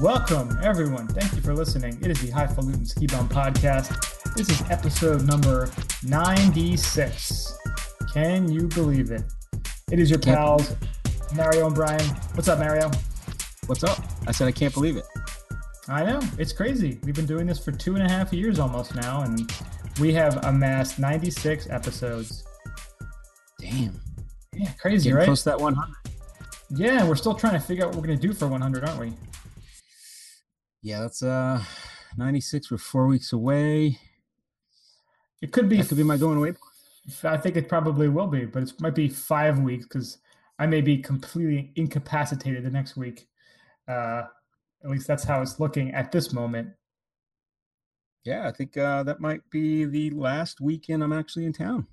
Welcome, everyone. Thank you for listening. It is the Highfalutin Ski Bum Podcast. This is episode number 96. Can you believe it? It is your Can't pals, Mario and Brian. What's up, Mario? What's up? I said I can't believe it. I know, it's crazy. We've been doing this for two and a half years almost now, and we have amassed 96 episodes. Damn. Yeah, crazy, Getting right? close to that 100. Yeah, we're still trying to figure out what we're going to do for 100, aren't we? Yeah, that's uh 96. We're four weeks away. It could be That could be my going away. I think it probably will be, but it might be five weeks because I may be completely incapacitated the next week. Uh, at least that's how it's looking at this moment. Yeah, I think uh, that might be the last weekend I'm actually in town.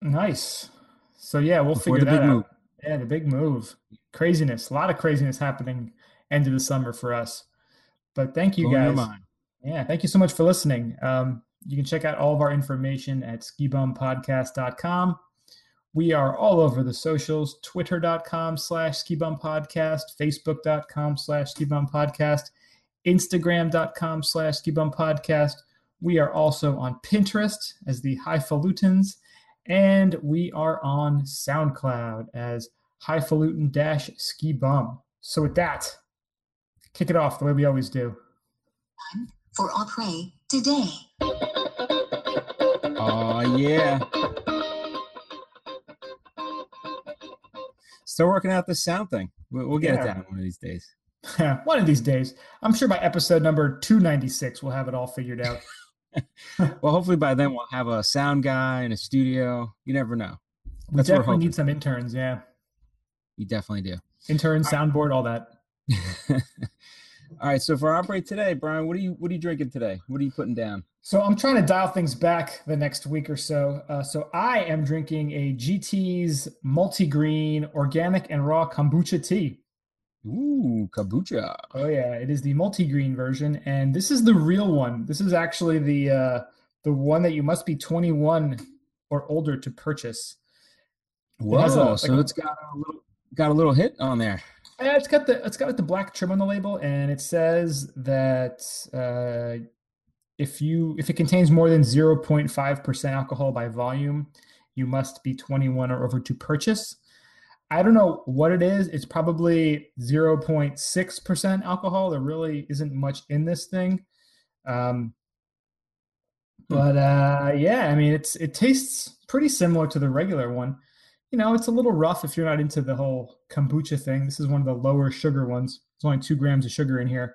Nice. So yeah, we'll Before figure that out. move. Yeah, the big move. Craziness. A lot of craziness happening end of the summer for us. But thank you Blowing guys. Yeah, thank you so much for listening. Um, you can check out all of our information at skibumpodcast.com. We are all over the socials, twitter.com slash skibumpodcast, facebook.com slash skibumpodcast, instagram.com slash skibumpodcast. We are also on Pinterest as the Highfalutins, and we are on SoundCloud as Highfalutin dash ski bum. So with that, kick it off the way we always do. for Opry today. Oh, yeah. Still working out the sound thing. We'll, we'll get Yeah. it down one of these days. One of these days. I'm sure by episode number 296, we'll have it all figured out. Well, hopefully by then we'll have a sound guy in a studio. You never know. We That's we're definitely need some interns. Yeah. You definitely do. Intern, soundboard, all that. All right. So for our break today, Brian, what are you what are you drinking today? What are you putting down? So I'm trying to dial things back the next week or so. Uh, so I am drinking a GT's multi-green organic and raw kombucha tea. Ooh, kombucha. Oh yeah, it is the multi-green version, and this is the real one. This is actually the uh, the one that you must be 21 or older to purchase. Whoa! has a- so a- it's got a little got a little hit on there. It's got the it's got like the black trim on the label, and it says that uh, if you if it contains more than 0.5 percent alcohol by volume, you must be 21 or over to purchase. I don't know what it is. It's probably 0.6 percent alcohol. There really isn't much in this thing. Um, but uh, yeah, I mean, it's it tastes pretty similar to the regular one you know, it's a little rough if you're not into the whole kombucha thing. This is one of the lower sugar ones. There's only two grams of sugar in here,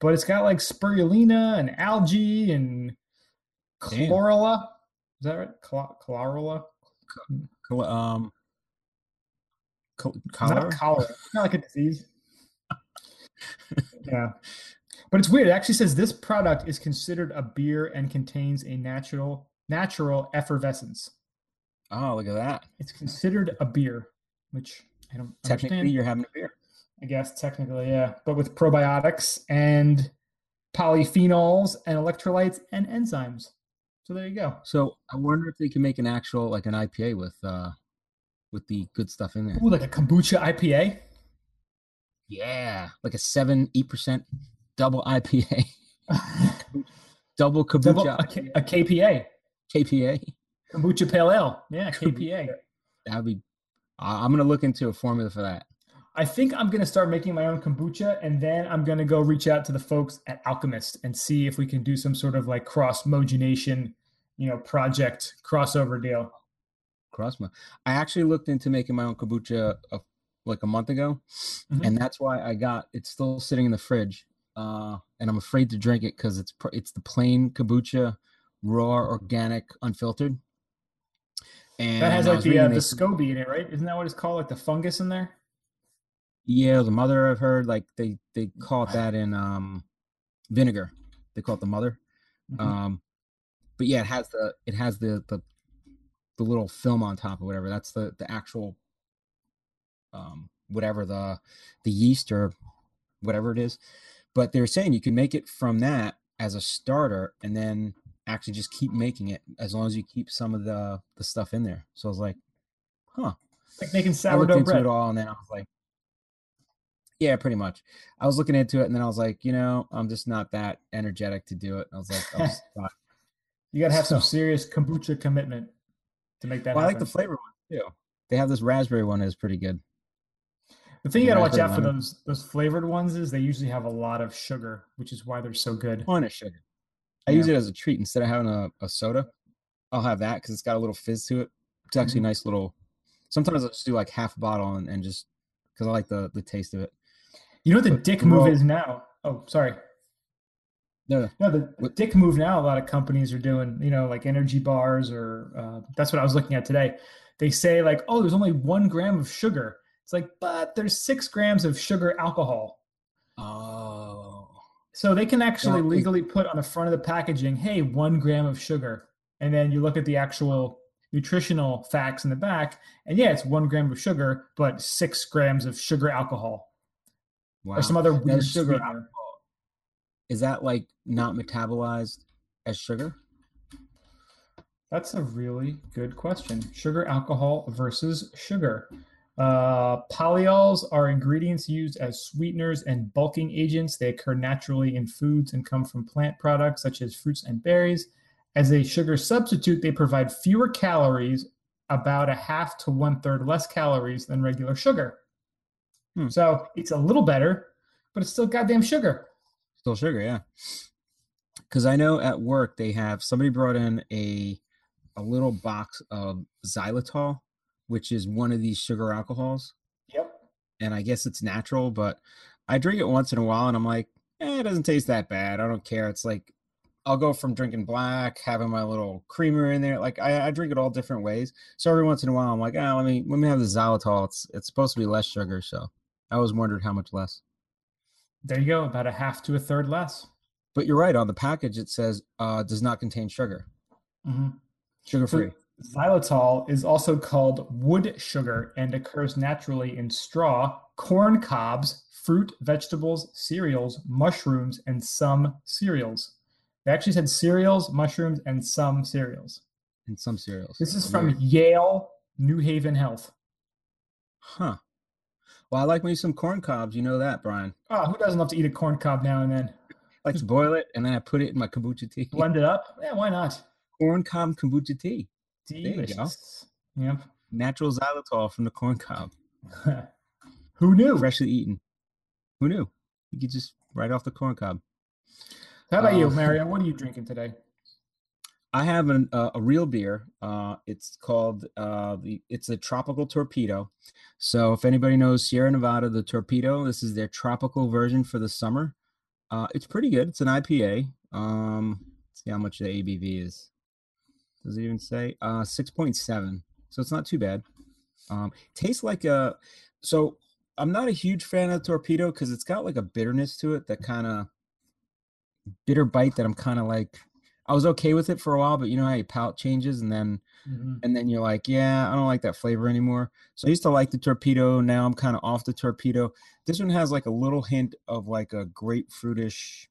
but it's got like spirulina and algae and Damn. chlorella. Is that right? Chlor- chlorella? Um, It's cholera. Not cholera. It's not like a disease. yeah. But it's weird. It actually says this product is considered a beer and contains a natural natural effervescence. Oh, look at that! It's considered a beer, which I don't Technically, understand. you're having a beer. I guess technically, yeah, but with probiotics and polyphenols and electrolytes and enzymes. So there you go. So I wonder if they can make an actual like an IPA with uh with the good stuff in there. Ooh, like a kombucha IPA. Yeah, like a seven eight percent double IPA, double kombucha Double, a, K- a KPA, KPA. Kombucha pale ale. Yeah, KPA. That would be. I'm gonna look into a formula for that. I think I'm gonna start making my own kombucha, and then I'm gonna go reach out to the folks at Alchemist and see if we can do some sort of like cross mogenation, you know, project crossover deal. Crossma. I actually looked into making my own kombucha a, like a month ago, Mhm. and that's why I got it's still sitting in the fridge. Uh, and I'm afraid to drink it because it's it's the plain kombucha, raw, organic, unfiltered. And That has like the uh, the SCOBY in it, right? Isn't that what it's called? Like the fungus in there? Yeah, the mother I've heard like they they call it that in um vinegar. They call it the mother. Mhm. Um but yeah, it has the it has the the the little film on top or whatever. That's the the actual um whatever the the yeast or whatever it is. But they're saying you can make it from that as a starter and then actually just keep making it as long as you keep some of the the stuff in there. So I was like, huh. like making sourdough I into bread. it all and then I was like, Yeah, pretty much. I was looking into it, and then I was like, you know, I'm just not that energetic to do it. I was like, I'll. You got to have some serious kombucha commitment to make that Well, I like the flavor one too. They have this raspberry one is pretty good. The thing you got to watch out for those those flavored ones is they usually have a lot of sugar, which is why they're so good. ton of sugar. I use it as a treat instead of having a, a soda. I'll have that because it's got a little fizz to it. It's actually Mhm. a nice little. Sometimes I'll just do like half a bottle and, and just because I like the the taste of it. You know what the But dick move is now? Oh, sorry. No, no. The, dick move now. A lot of companies are doing, you know, like energy bars, or uh, that's what I was looking at today. They say like, oh, there's only one gram of sugar. It's like, but there's six grams of sugar alcohol. Oh, So they can actually legally put on the front of the packaging, hey, one gram of sugar. And then you look at the actual nutritional facts in the back, and yeah, it's one gram of sugar, but six grams of sugar alcohol wow. or some other weird sugar sweetener. Is that like not metabolized as sugar? That's a really good question. Sugar alcohol versus sugar. Uh, polyols are ingredients used as sweeteners and bulking agents. They occur naturally in foods and come from plant products such as fruits and berries. As a sugar substitute, they provide fewer calories, about a half to one third less calories than regular sugar. Hmm. So it's a little better, but it's still goddamn sugar. Still sugar, yeah. Because I know at work they have somebody brought in a a little box of xylitol, which is one of these sugar alcohols. Yep. and I guess it's natural, but I drink it once in a while and I'm like, eh, it doesn't taste that bad. I don't care. It's like I'll go from drinking black, having my little creamer in there. Like I, I drink it all different ways. So every once in a while I'm like, ah, let me let me have the xylitol. It's it's supposed to be less sugar, so I always wondered how much less. There you go, about a half to a third less. But you're right, on the package it says uh does not contain sugar. Mhm. Sugar So free. Xylitol is also called wood sugar and occurs naturally in straw, corn cobs, fruit, vegetables, cereals, mushrooms, and some cereals. They actually said cereals, mushrooms, and some cereals. And some cereals. This is from Weird. Yale New Haven Health. Huh. Well, I like me some corn cobs, you know that, Brian. Oh, who doesn't love to eat a corn cob now and then? I like to boil it and then I put it in my kombucha tea. Blend it up? Yeah, why not? Corn cob kombucha tea. You go. Delicious. Yep. Natural xylitol from the corn cob. who knew? freshly eaten. Who knew? You could just right off the corn cob. How about you, Uh, Mario? What are you drinking today? I have an, uh, a real beer. Uh, it's called uh, the. It's a tropical torpedo. So if anybody knows Sierra Nevada, the torpedo, this is their tropical version for the summer. Uh, it's pretty good. It's an IPA. Um, let's see how much the ABV is. Does it even say? Uh, six point seven. So it's not too bad. Um, tastes like a. So I'm not a huge fan of torpedo because it's got like a bitterness to it that kind of bitter bite that I'm kind of like. I was okay with it for a while, but you know how your palate changes and then Mhm. and then you're like, yeah, I don't like that flavor anymore. So I used to like the torpedo. Now I'm kind of off the torpedo. This one has like a little hint of like a grapefruitish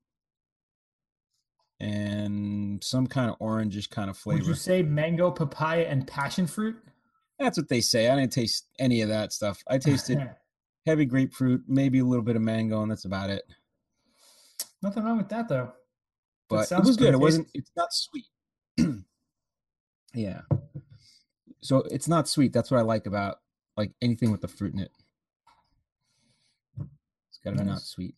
and some kind of orangish kind of flavor. Would you say mango, papaya, and passion fruit? That's what they say. I didn't taste any of that stuff. I tasted heavy grapefruit, maybe a little bit of mango, and that's about it. Nothing wrong with that though. But it sounds was good. It wasn't. It's not sweet. yeah. So it's not sweet. That's what I like about like anything with the fruit in it. It's got to be not sweet.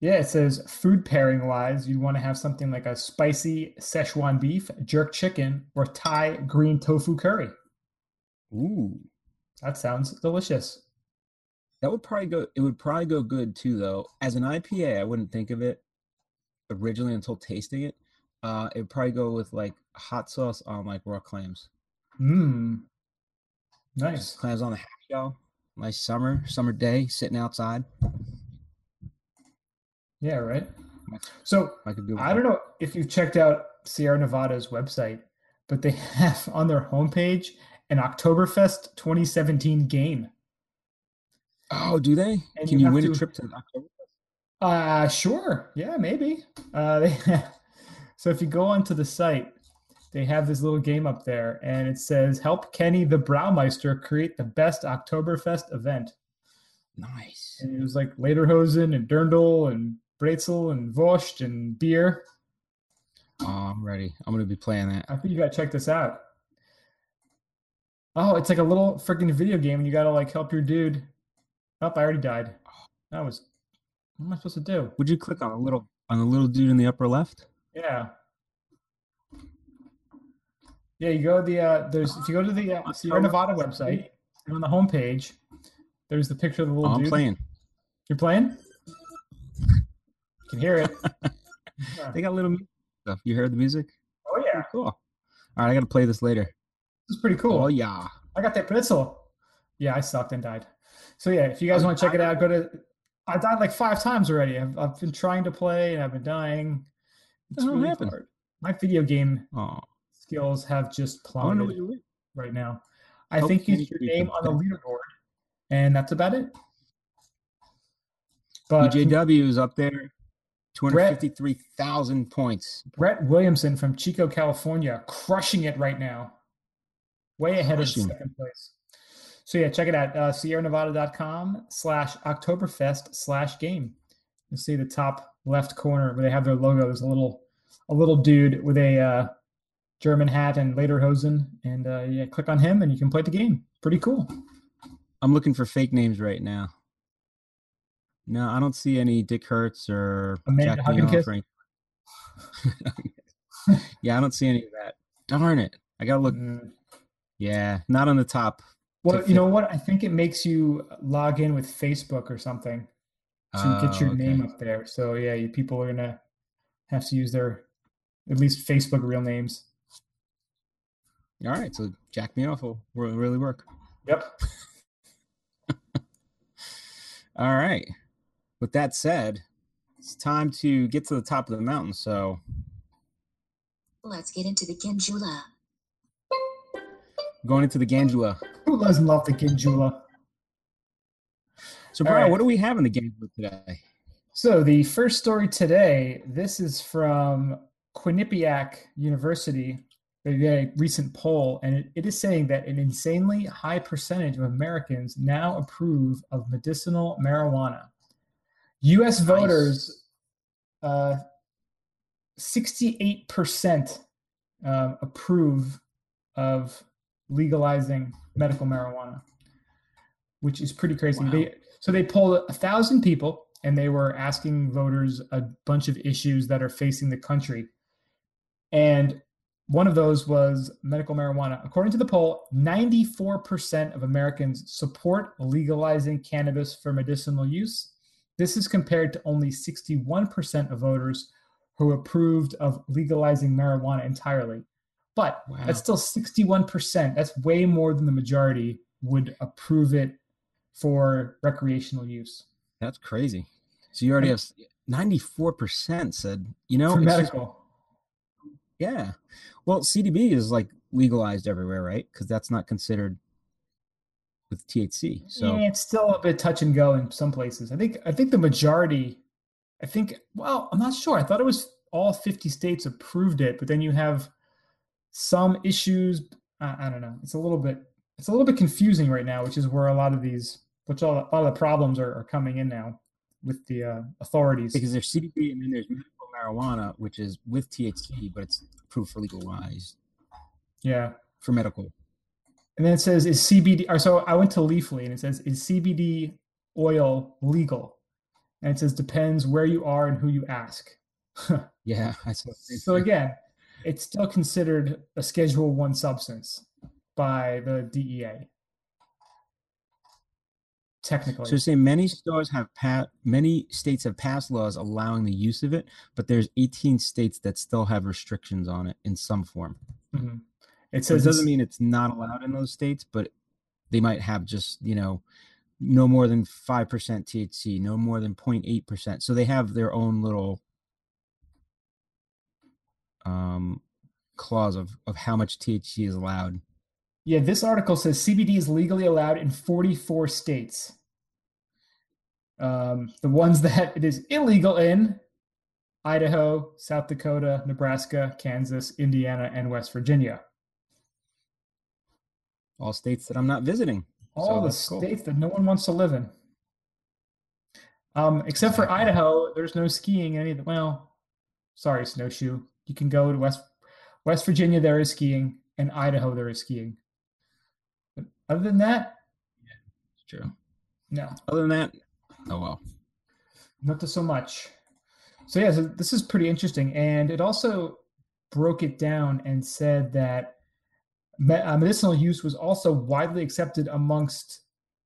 Yeah, it says food pairing wise, you'd want to have something like a spicy Szechuan beef, jerk chicken, or Thai green tofu curry. Ooh, That sounds delicious. that would probably go. It would probably go good too, though. As an IPA, I wouldn't think of it originally until tasting it. Uh, it would probably go with like hot sauce on like raw clams. Mmm. Nice. Just clams on the happy hour. Nice summer summer day, sitting outside. Yeah, right. So I could do. I don't know if you've checked out Sierra Nevada's website, but they have on their homepage an Oktoberfest 2017 game. Oh, do they? And Can you you have win a to- trip to October? Uh sure. Yeah, maybe. Uh they so if you go onto the site, they have this little game up there and it says help Kenny the Braumeister create the best Oktoberfest event. Nice. And it was like Lederhosen and Dirndl and Breitzel and Vosht and beer. Oh, I'm ready. I'm gonna be playing that. I think you gotta check this out. Oh, it's like a little freaking video game, and you gotta like help your dude. Oh, I already died. That was. What am I supposed to do? Would you click on a little on the little dude in the upper left? Yeah. Yeah, you go to the uh, there's if you go to the uh, Sierra Nevada website and on the homepage, there's the picture of the little Oh, I'm dude. playing. You're playing. You can hear it. Yeah. They got little music stuff. You heard the music? Oh yeah, Cool. All right, I gotta play this later. this is pretty cool. Oh yeah. I got that pretzel. Yeah, I sucked and died. So yeah, if you guys want to check it out, go to. I died like five times already. I've, I've been trying to play and I've been dying. It's really happened? hard. My video game Oh, skills have just plummeted you right now. I Oh, think it's your name on the leaderboard, and that's about it. But BJW is up there. 253,000 points. Brett Williamson from Chico, California, crushing it right now. Way ahead Crushing. of second place. So yeah, check it out. Uh, SierraNevada.com slash Oktoberfest slash game. You'll see the top left corner where they have their logo. There's a little a little dude with a uh, German hat and Lederhosen. And uh, yeah, click on him and you can play the game. Pretty cool. I'm looking for fake names right now. No, I don't see any Dick Hertz or Amanda Jack or any- yeah, I don't see any of that. Darn it. I gotta look. Mm. Yeah, not on the top. Well, you know what? I think it makes you log in with Facebook or something. to get your Oh, name up there. So yeah, you, people are gonna have to use their at least Facebook real names. All right, so Jack Me Off will really work. Yep. All right. With that said, it's time to get to the top of the mountain. So Let's get into the Ginjula. going into the Ganjula. Who doesn't love the Ginjula? So, All Brian, right. what do we have in the Ganjula today? So the first story today, this is from Quinnipiac University, a recent poll, and it, it is saying that an insanely high percentage of Americans now approve of medicinal marijuana. U.S. Nice. voters, uh, 68% um, approve of legalizing medical marijuana, which is pretty crazy. Wow. They, so they polled a thousand people and they were asking voters a bunch of issues that are facing the country. And one of those was medical marijuana. According to the poll, 94% of Americans support legalizing cannabis for medicinal use. This is compared to only 61% of voters who approved of legalizing marijuana entirely. But Wow. that's still 61%. That's way more than the majority would approve it for recreational use. That's crazy. So you already have ninety-four percent said. You know, for it's just- medical. yeah. Well, CDB is like legalized everywhere, right? Because that's not considered with THC. So yeah, it's still a bit touch and go in some places. I think I think the majority I think well, I'm not sure. I thought it was all 50 states approved it, but then you have some issues. I, I don't know. It's a little bit it's a little bit confusing right now, which is where a lot of these which all, a lot of the problems are, are coming in now with the uh, authorities. because there's CBD and then there's medical marijuana, which is with THC, but it's approved for legalized yeah. for medical. And then it says, is CBD, or so I went to Leafly and it says, is CBD oil legal? And it says, depends where you are and who you ask. Yeah, I saw. so again, it's still considered a Schedule One substance by the DEA. Technically, So saying many stores have pa- many states have passed laws allowing the use of it, but there's 18 states that still have restrictions on it in some form. Mhm. It says doesn't mean it's not allowed in those states, but they might have just you know no more than five percent THC, no more than 0.8 percent. So they have their own little um clause of of how much THC is allowed. yeah, this article says CBD is legally allowed in 44 states. Um, the ones that it is illegal in Idaho, South Dakota, Nebraska, Kansas, Indiana, and West Virginia. All states that I'm not visiting. All So the that's cool. states that no one wants to live in. Um, except for Idaho, there's no skiing any of the well, sorry, snowshoe. You can go to West West Virginia, there is skiing, and Idaho there is skiing. But other than that, It's true. no, Other than that, oh well. not so much. So yeah, so this is pretty interesting, and it also broke it down and said that Uh, medicinal use was also widely accepted amongst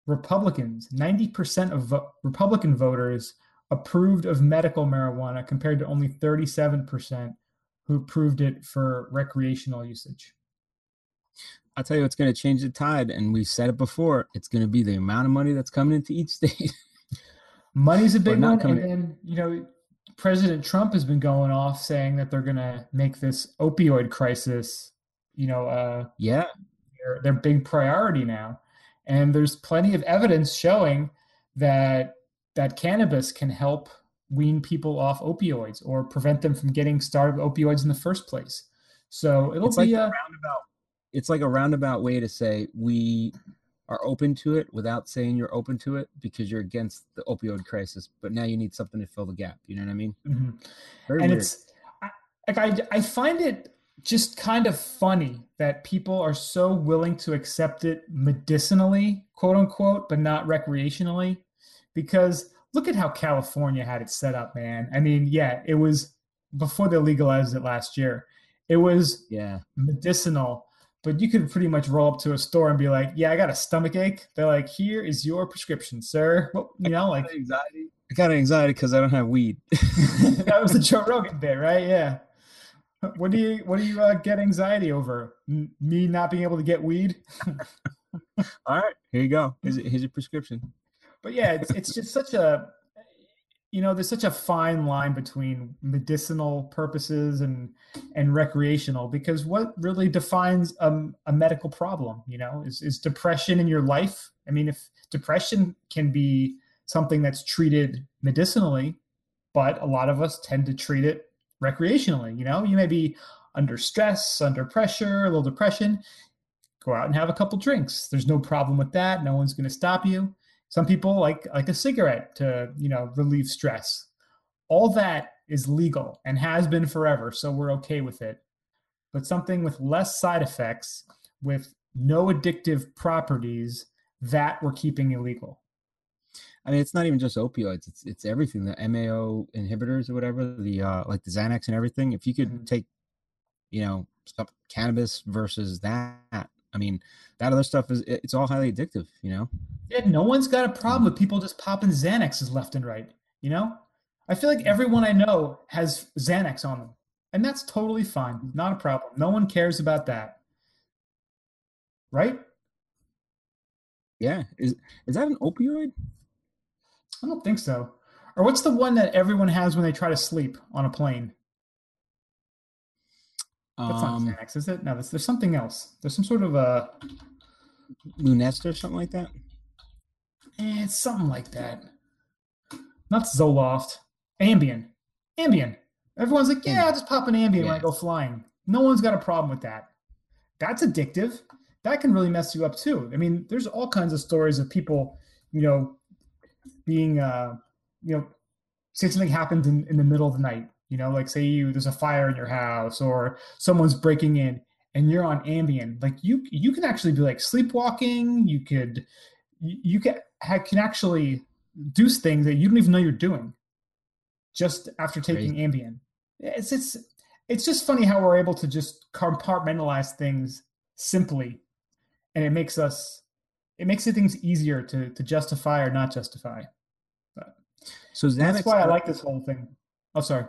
Republicans. Ninety percent of vo- Republican voters approved of medical marijuana, compared to only thirty-seven percent who approved it for recreational usage. I'll tell you what's going to change the tide, and we've said it before. It's going to be the amount of money that's coming into each state. Money's a big one, coming- and then you know President Trump has been going off saying that they're going to make this opioid crisis, you know, uh, yeah, their, their big priority now. And there's plenty of evidence showing that that cannabis can help wean people off opioids or prevent them from getting started with opioids in the first place. So it'll it's like be a a roundabout. It's like a roundabout way to say we are open to it without saying you're open to it because you're against the opioid crisis, but now you need something to fill the gap. You know what I mean? Mhm. Very and weird. it's I, like I, I find it just kind of funny that people are so willing to accept it medicinally quote unquote but not recreationally because look at how california had it set up man i mean yeah it was before they legalized it last year it was yeah. medicinal but you could pretty much roll up to a store and be like yeah i got a stomach ache they're like here is your prescription sir well, you know like anxiety. I got anxiety because I don't have weed. that was the Joe Rogan bit, right? Yeah. What do you what do you uh, get anxiety over? M- me not being able to get weed? All right, here you go. Here's, here's your prescription. But yeah, it's it's just such a you know, there's such a fine line between medicinal purposes and and recreational because what really defines um, a medical problem, you know, is is depression in your life. I mean, if depression can be something that's treated medicinally, but a lot of us tend to treat it recreationally. You know, you may be under stress, under pressure, a little depression. Go out and have a couple drinks. There's no problem with that. No one's going to stop you. Some people like like a cigarette to you know relieve stress. All that is legal and has been forever, so we're okay with it. But something with less side effects, with no addictive properties, that we're keeping illegal. I mean, it's not even just opioids; it's it's everything. The MAO inhibitors or whatever, the uh, like the Xanax and everything. If you could Mhm. take, you know, cannabis versus that, I mean, that other stuff is it's all highly addictive. You know, Yeah, no one's got a problem with people just popping Xanaxes left and right. You know, I feel like everyone I know has Xanax on them, and that's totally fine. Not a problem. No one cares about that, right? yeah. Is is that an opioid? I don't think so. Or what's the one that everyone has when they try to sleep on a plane? That's Um, not Xanax, is it? No, there's, there's something else. There's some sort of a. Lunesta or something like that. Eh, it's something like that. Not Zoloft. Ambien. Ambien. Everyone's like, yeah, I'll just pop an Ambien when I go flying. No one's got a problem with that. That's addictive. That can really mess you up too. I mean, there's all kinds of stories of people, you know, being, uh, you know, say something happens in, in the middle of the night. You know, like say you there's a fire in your house or someone's breaking in and you're on Ambien. Like you you can actually be like sleepwalking. You could you, can can actually do things that you don't even know you're doing just after taking Ambien. It's it's it's just funny how we're able to just compartmentalize things simply, and it makes us it makes it things easier to to justify or not justify. So Xanax. That's why I like this whole thing. Oh, sorry.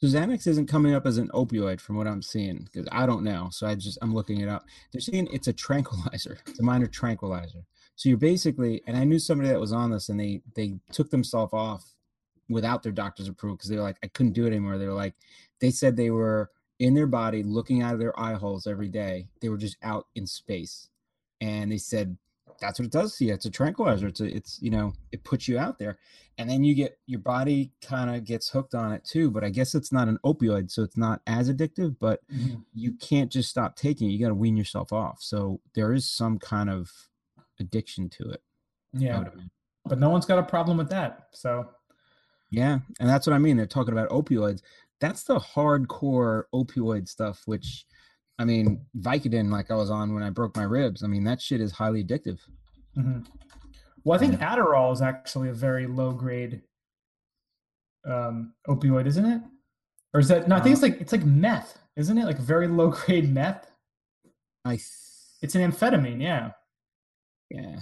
So Xanax isn't coming up as an opioid from what I'm seeing because I don't know. So I just I'm looking it up. They're saying it's a tranquilizer. It's a minor tranquilizer. So you're basically, and I knew somebody that was on this, and they they took themselves off without their doctor's approval because they were like, I couldn't do it anymore. They were like, they said they were in their body looking out of their eye holes every day. They were just out in space, and they said that's what it does to you. It's a tranquilizer. It's a, it's you know it puts you out there, and then you get your body kind of gets hooked on it too. But I guess it's not an opioid, so it's not as addictive. But mm-hmm. you can't just stop taking it. You got to wean yourself off. So there is some kind of addiction to it. Yeah. but no one's got a problem with that. So yeah, and that's what I mean. They're talking about opioids. That's the hardcore opioid stuff, which I mean, Vicodin, like I was on when I broke my ribs. I mean, that shit is highly addictive. Mm-hmm. Well, I think Adderall is actually a very low grade um, opioid, isn't it? Or is that no? I think it's uh, like it's like meth, isn't it? Like very low grade meth. I. Th- it's an amphetamine, yeah. Yeah.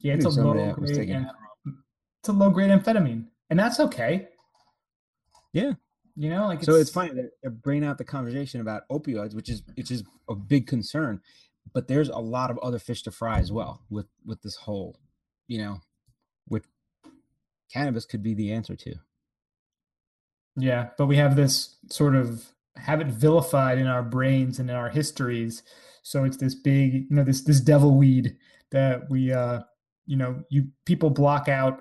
Yeah, it's a low grade. it's a low grade amphetamine, and that's okay. Yeah. You know, like it's, so it's funny that they're bringing out the conversation about opioids, which is which is a big concern, but there's a lot of other fish to fry as well with with this whole, you know, with cannabis could be the answer to. Yeah, but we have this sort of have it vilified in our brains and in our histories. So it's this big, you know, this this devil weed that we uh you know, you people block out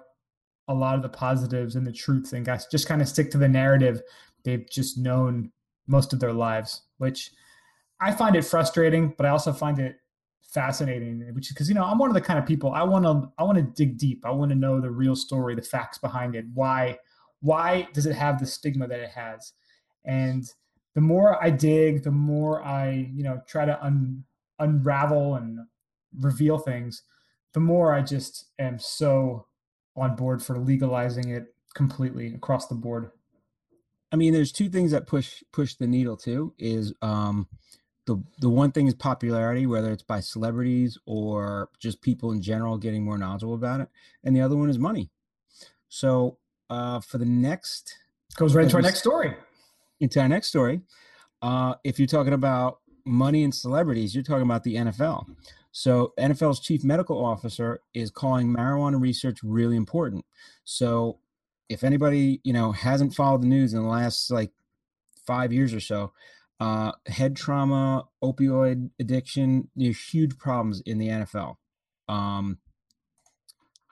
a lot of the positives and the truths and guys just kind of stick to the narrative they've just known most of their lives, which I find it frustrating, but I also find it fascinating, which is because you know I'm one of the kind of people I want to I want to dig deep. I want to know the real story, the facts behind it. Why why does it have the stigma that it has? And the more I dig, the more I you know try to un, unravel and reveal things, the more I just am so on board for legalizing it completely across the board. I mean, there's two things that push push the needle too. Is um, the the one thing is popularity, whether it's by celebrities or just people in general getting more knowledgeable about it, and the other one is money. So uh, for the next goes right into our next story. Into our next story, uh, if you're talking about money and celebrities, you're talking about the NFL. So NFL's chief medical officer is calling marijuana research really important. So if anybody you know hasn't followed the news in the last like five years or so, uh, head trauma, opioid addiction, there's huge problems in the NFL. Um,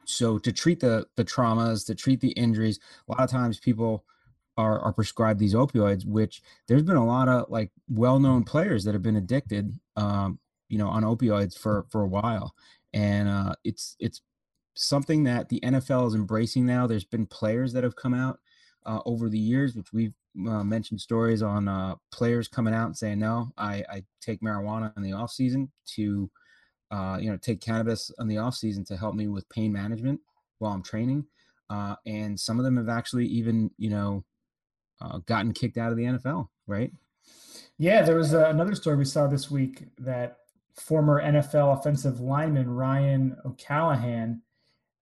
so to treat the the traumas, to treat the injuries, a lot of times people are, are prescribed these opioids, which there's been a lot of like well-known players that have been addicted, um, you know, on opioids for for a while, and uh, it's it's something that the NFL is embracing now. There's been players that have come out uh, over the years, which we've uh, mentioned stories on uh, players coming out and saying, no, I, I take marijuana in the off season to, uh, you know, take cannabis in the off season to help me with pain management while I'm training. Uh, and some of them have actually even, you know, uh, gotten kicked out of the NFL, right? Yeah, there was another story we saw this week that former NFL offensive lineman Ryan O'Callaghan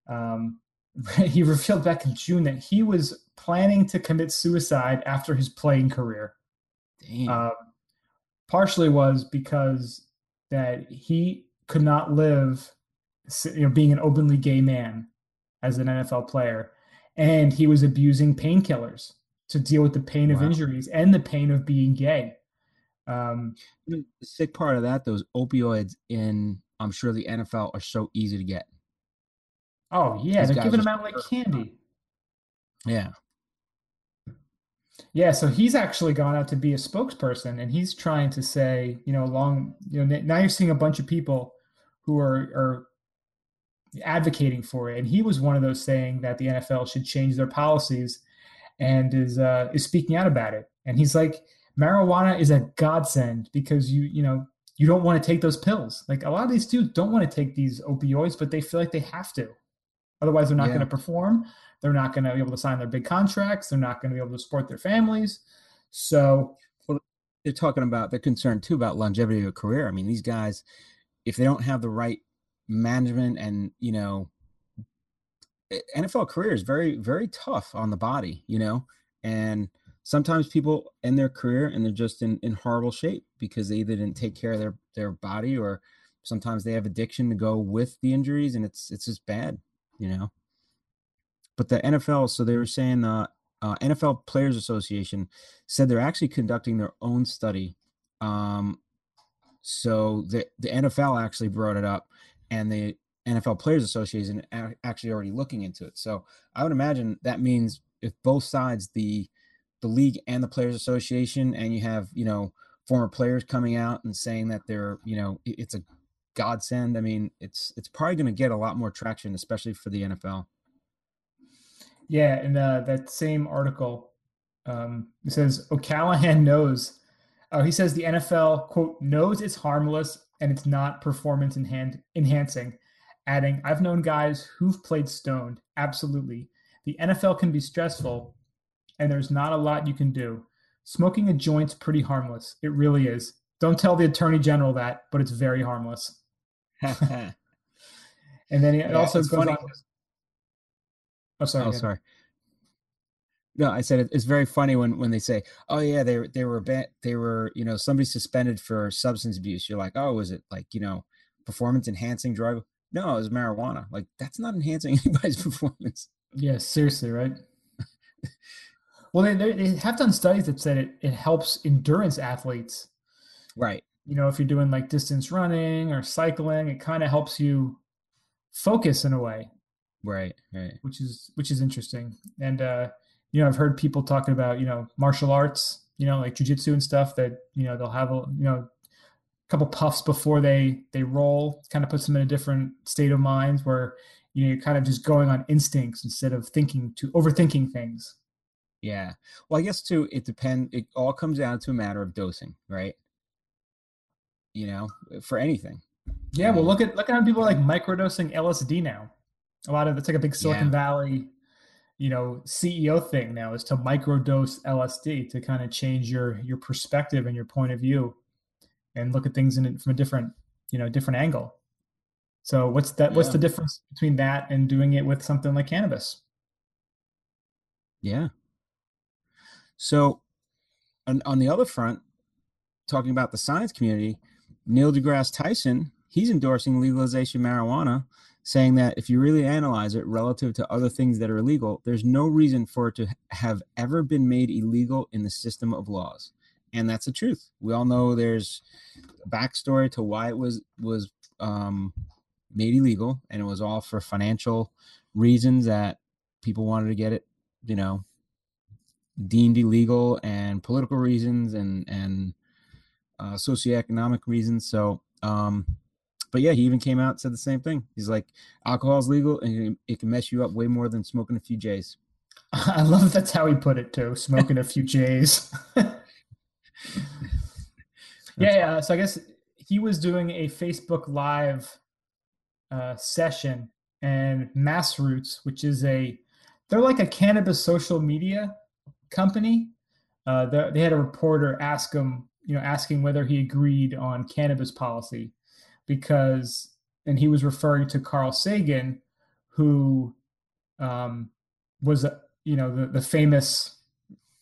um, he revealed back in June that he was planning to commit suicide after his playing career. Uh, partially was because that he could not live, you know, being an openly gay man as an NFL player, and he was abusing painkillers to deal with the pain wow. of injuries and the pain of being gay. Um, the sick part of that, those opioids in, I'm sure the NFL are so easy to get. Oh yeah, These they're giving them out like candy. Yeah. Yeah, so he's actually gone out to be a spokesperson, and he's trying to say, you know, along, you know, now you're seeing a bunch of people who are are advocating for it, and he was one of those saying that the NFL should change their policies, and is uh, is speaking out about it. And he's like, marijuana is a godsend because you you know you don't want to take those pills. Like a lot of these dudes don't want to take these opioids, but they feel like they have to. Otherwise, they're not yeah. going to perform. They're not going to be able to sign their big contracts. They're not going to be able to support their families. So, well, they're talking about they're concerned too about longevity of a career. I mean, these guys, if they don't have the right management and you know, eh, NFL career is very very tough on the body, you know, and sometimes people end their career and they're just in, in horrible shape because they either didn't take care of their their body or sometimes they have addiction to go with the injuries and it's it's just bad you know. But the NFL, so they were saying the uh, uh NFL Players Association said they're actually conducting their own study. Um, so the the NFL actually brought it up, and the NFL Players Association actually already looking into it. So I would imagine that means if both sides, the the league and the Players Association, and you have you know former players coming out and saying that they're you know it's a godsend. I mean, it's it's probably going to get a lot more traction, especially for the NFL. Yeah, and uh, that same article, um, it says O'Callaghan knows. Uh, he says the NFL quote knows it's harmless and it's not performance enhan- enhancing, adding, "I've known guys who've played stoned. Absolutely, the NFL can be stressful, and there's not a lot you can do. Smoking a joint's pretty harmless. It really is. Don't tell the attorney general that, but it's very harmless." and then it Yeah, also goes funny. on. Oh, sorry. oh, sorry. No, I said it, it's very funny when when they say, "Oh yeah, they were they were ban- they were you know somebody suspended for substance abuse." You're like, "Oh, was it like you know performance enhancing drug?" No, it was marijuana. Like that's not enhancing anybody's performance. Yeah, seriously, right? well, they, they have done studies that said it, it helps endurance athletes. Right. You know, if you're doing like distance running or cycling, it kind of helps you focus in a way, Right. Right. which is which is interesting. And uh, you know, I've heard people talking about you know martial arts, you know, like jujitsu and stuff. That you know they'll have a you know a couple puffs before they they roll, kind of puts them in a different state of mind where you know you're kind of just going on instincts instead of thinking to overthinking things. Yeah. Well, I guess too, it depend. It all comes down to a matter of dosing, right? You know, uh, for anything. Yeah, well, look at look at how people are like microdosing LSD now. A lot of it's like a big Silicon Yeah. Valley, you know, CEO thing now is to microdose LSD to kind of change your your perspective and your point of view, and look at things in it from a different you know different angle. So what's that? What's the difference between that and doing it with something like cannabis? Yeah. So, on, on the other front, talking about the science community, Neil deGrasse Tyson, he's endorsing legalization marijuana, saying that if you really analyze it relative to other things that are illegal, there's no reason for it to have ever been made illegal in the system of laws. And that's the truth. We all know there's a backstory to why it was was um, made illegal, and it was all for financial reasons that people wanted to get it, you know, deemed illegal and political reasons and and uh, socioeconomic reasons. So, um, but yeah, he even came out said the same thing. He's like, alcohol is legal and it can- mess you up way more than smoking a few J's. I love that's how he put it too. Smoking a few J's. yeah, yeah. So I guess he was doing a Facebook Live uh, session, and MassRoots, which is a, they're like a cannabis social media company. Uh, they they had a reporter ask him, you know, asking whether he agreed on cannabis policy, because, and he was referring to Carl Sagan, who um, was, you know, the, the famous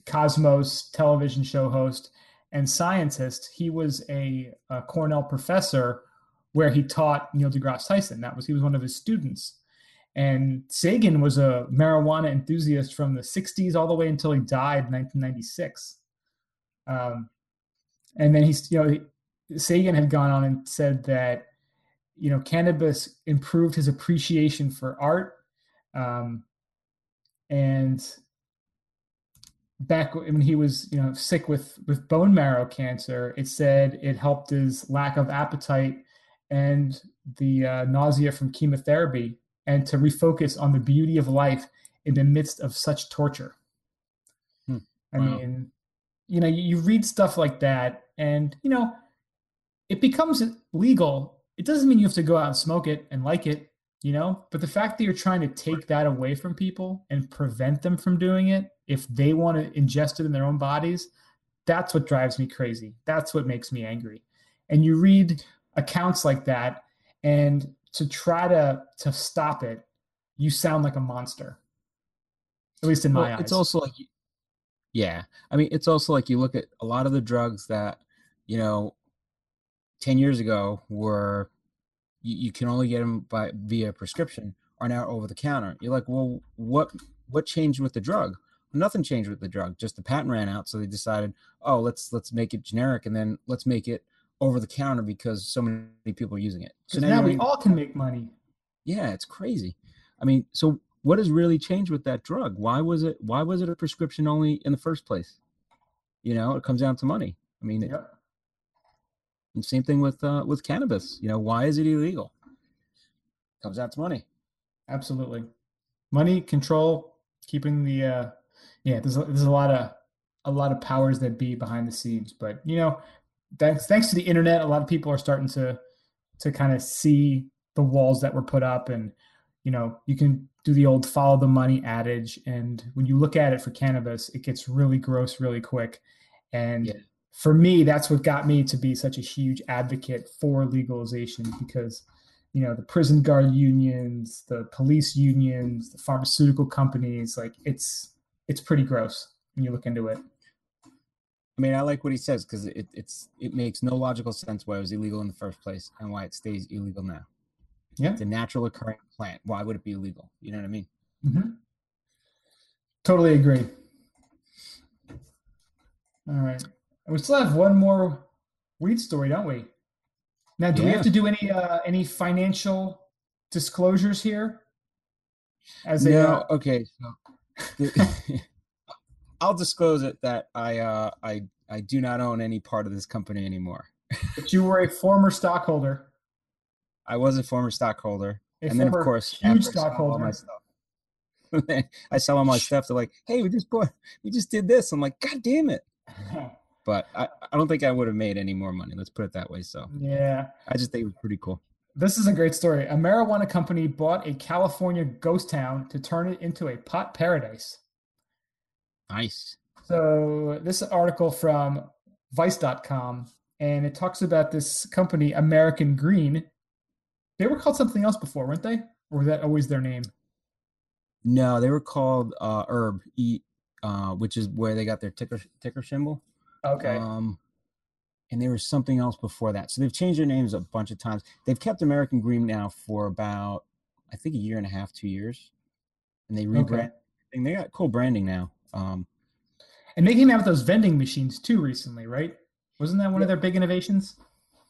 Cosmos television show host and scientist. He was a, a Cornell professor where he taught Neil deGrasse Tyson. That was he was one of his students. And Sagan was a marijuana enthusiast from the 60s all the way until he died in 1996. Um, and then he's, you know, Sagan had gone on and said that, you know, cannabis improved his appreciation for art. Um, and back when he was you know sick with with bone marrow cancer it said it helped his lack of appetite and the uh, nausea from chemotherapy and to refocus on the beauty of life in the midst of such torture Hmm. i Wow. mean you know you, you read stuff like that and you know it becomes legal it doesn't mean you have to go out and smoke it and like it you know but the fact that you're trying to take that away from people and prevent them from doing it if they want to ingest it in their own bodies that's what drives me crazy that's what makes me angry and you read accounts like that and to try to to stop it you sound like a monster at least in my Well, eyes it's also like, yeah, I mean, it's also like you look at a lot of the drugs that, you know, 10 years ago were, you, you can only get them by via prescription are now over the counter. You're like, well, what, what changed with the drug? Nothing changed with the drug. Just the patent ran out. So they decided, oh, let's, let's make it generic and then let's make it over the counter because so many people are using it. So now you're we all can make money yeah, it's crazy. I mean, so what has really changed with that drug? Why was it why was it a prescription only in the first place? You know, it comes down to money. I mean, it- And same thing with uh, with cannabis. You know, why is it illegal? Comes out to money. Absolutely, money control, keeping the uh, yeah. There's a, there's a lot of a lot of powers that be behind the scenes, but you know, thanks thanks to the internet, a lot of people are starting to to kind of see the walls that were put up, and you know, you can do the old follow the money adage, and when you look at it for cannabis, it gets really gross really quick, and Yeah. for me, that's what got me to be such a huge advocate for legalization because, you know, the prison guard unions, the police unions, the pharmaceutical companies, like it's it's pretty gross when you look into it. I mean, I like what he says because it, it's it makes no logical sense why it was illegal in the first place and why it stays illegal now. Yeah. It's a natural occurring plant. Why would it be illegal? You know what I mean? hmm Totally agree. All right. And we still have one more weed story, don't we? Now, do we have to do any uh, any financial disclosures here? As a no, uh, okay. So the- I'll disclose it that I uh I I do not own any part of this company anymore. that you were a former stockholder, I was a former stockholder, a and then of course huge after I sell all my stockholder. stuff, I sell all my stuff. They're like, "Hey, we just bought, we just did this." I'm like, "God damn it!" But I, I don't think I would have made any more money. Let's put it that way. So yeah, I just think it was pretty cool. this is a great story. A marijuana company bought a California ghost town to turn it into a pot paradise. Nice. So this article from Vice.com, and it talks about this company, American Green. They were called something else before, weren't they? Or was that always their name? No, they were called uh, Herb, E, uh, which is where they got their ticker ticker symbol. Okay. Um, and there was something else before that. So they've changed their names a bunch of times. They've kept American Green now for about, I think, a year and a half, two years, and they rebrand. Okay. And they got cool branding now. Um, and they came out with those vending machines too recently, right? Wasn't that one of their big innovations?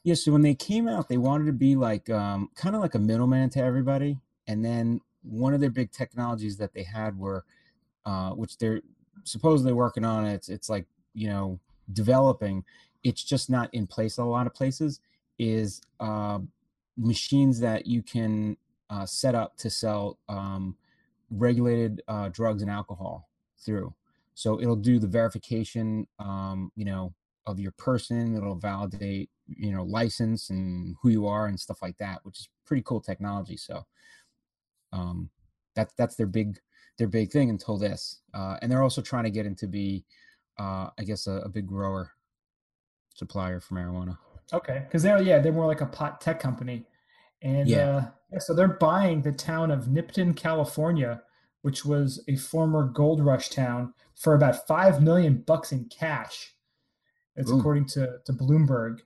yeah. So when they came out, they wanted to be like, um, kind of like a middleman to everybody. And then one of their big technologies that they had were, uh, which they're supposedly working on. It's it's like you know developing. It's just not in place a lot of places. Is uh, machines that you can uh, set up to sell um, regulated uh, drugs and alcohol through. So it'll do the verification, um, you know, of your person. It'll validate, you know, license and who you are and stuff like that, which is pretty cool technology. So um, that's that's their big their big thing until this, uh, and they're also trying to get into be, uh, I guess, a, a big grower supplier for marijuana. Okay, because they're yeah they're more like a pot tech company, and Yeah. uh, yeah, so they're buying the town of Nipton, California, which was a former gold rush town, for about five million bucks in cash. That's Boom. according to to Bloomberg.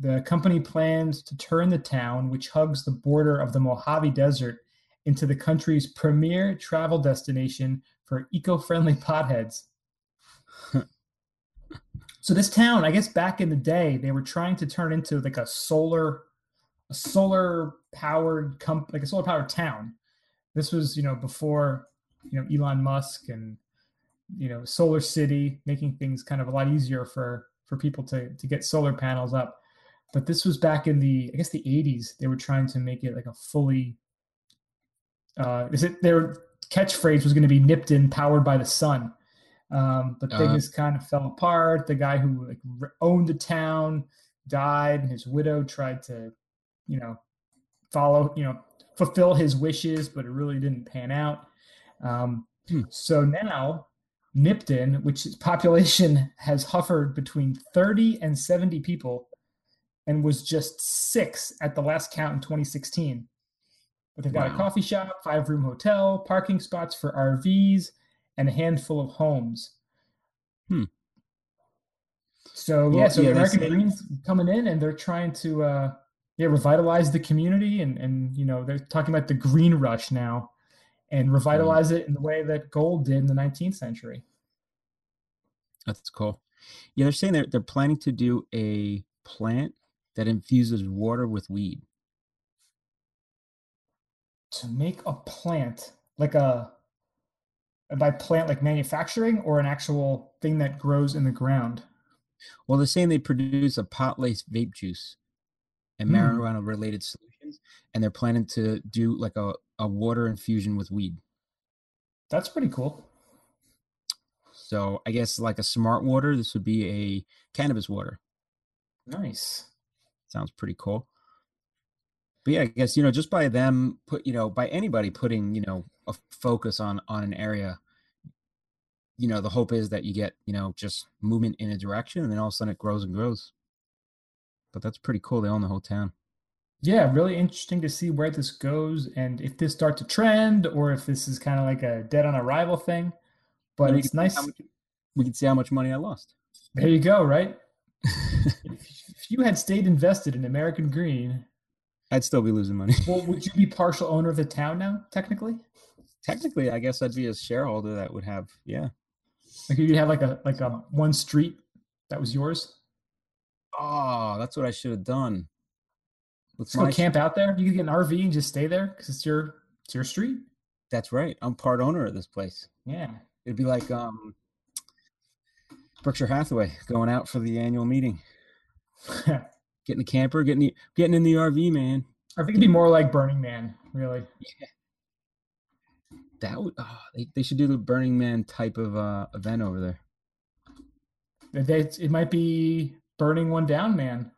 The company plans to turn the town, which hugs the border of the Mojave Desert, into the country's premier travel destination for eco-friendly potheads. So this town, I guess back in the day, they were trying to turn into like a solar, a solar powered comp, like a solar powered town. This was, you know, before, you know, Elon Musk and, you know, Solar City making things kind of a lot easier for for people to to get solar panels up. But this was back in the, I guess the 80s. They were trying to make it like a fully. Uh, is it their catchphrase was going to be Nipton, powered by the sun. Um, but Uh-huh. things kind of fell apart. The guy who like owned the town died, and his widow tried to, you know, follow, you know, fulfill his wishes, but it really didn't pan out. Um, Hmm. So now, Nipton, which its population has hovered between 30 and 70 people, and was just six at the last count in 2016. But they've got a coffee shop, five room hotel, parking spots for RVs, and a handful of homes. Hmm. So Well, yeah, so yeah, American Greens coming in and they're trying to uh, yeah revitalize the community and and you know they're talking about the green rush now and revitalize it in the way that gold did in the 19th century. That's cool. Yeah, they're saying they're they're planning to do a plant that infuses water with weed. To make a plant like a by plant like manufacturing or an actual thing that grows in the ground. Well, they're saying they produce a pot laced vape juice and Hmm. marijuana related solutions, and they're planning to do like a, a water infusion with weed. That's pretty cool. So I guess like a smart water, this would be a cannabis water. Nice. Sounds pretty cool. But yeah, I guess you know just by them put you know by anybody putting you know a focus on on an area, you know the hope is that you get you know just movement in a direction, and then all of a sudden it grows and grows. But that's pretty cool. They own the whole town. Yeah, really interesting to see where this goes and if this starts a trend or if this is kind of like a dead on arrival thing. But And it's nice. much- we can see how much money I lost. There you go, right? if, if you had stayed invested in American Green, I'd still be losing money. well, would you be partial owner of the town now, technically? Technically, I guess I'd be a shareholder that would have yeah. Like you'd have like a like a one street that was yours. Oh, that's what I should have done. Let's go camp out there. You could get an RV and just stay there because it's your it's your street. That's right. I'm part owner of this place. Yeah. It'd be like um Berkshire Hathaway going out for the annual meeting, getting the camper, getting the, getting in the RV, man. I think it'd be more like Burning Man, really. Yeah. That would oh, they, they should do the Burning Man type of uh event over there. They, it might be burning one down, man.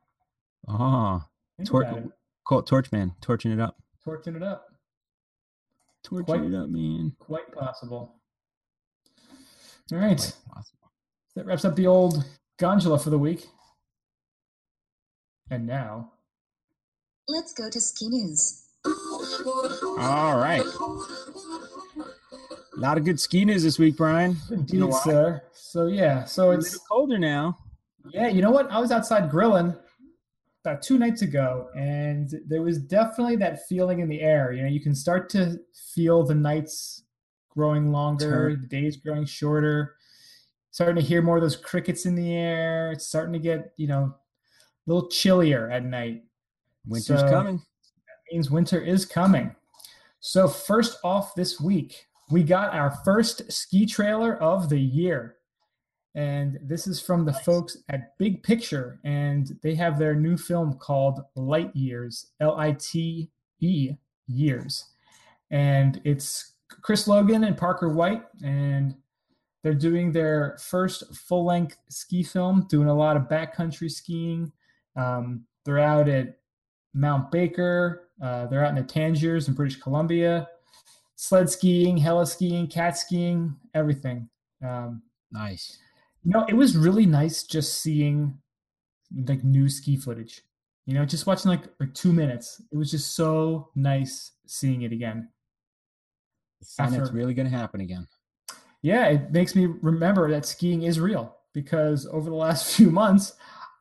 Ah, Think Tor- call it Torch Man, torching it up, Torching it up. torching Quite- it up, man. Quite possible. All right. Possible. That wraps up the old gondola for the week. And now, Let's go to ski news. All right. A lot of good ski news this week, Brian. indeed, why? sir. So yeah, so A it's little colder now. Yeah. You know what? I was outside grilling about two nights ago, and there was definitely that feeling in the air. You know, you can start to feel the nights growing longer, the days growing shorter. Starting to hear more of those crickets in the air. It's starting to get you know a little chillier at night. Winter's So- coming. That means winter is coming. So, first off this week, we got our first ski trailer of the year. And this is from the folks at Big Picture. And they have their new film called Light Years, L I T E Years. And it's Chris Logan and Parker White. And they're doing their first full length ski film, doing a lot of backcountry skiing. Um, they're out at Mount Baker. Uh, they're out in the Tangiers in British Columbia. Sled skiing, heli skiing, cat skiing, everything. Um, Nice. You know, it was really nice just seeing like new ski footage. You know, just watching like like two minutes. It was just so nice seeing it again. And it's really going to happen again. yeah, it makes me remember that skiing is real because over the last few months,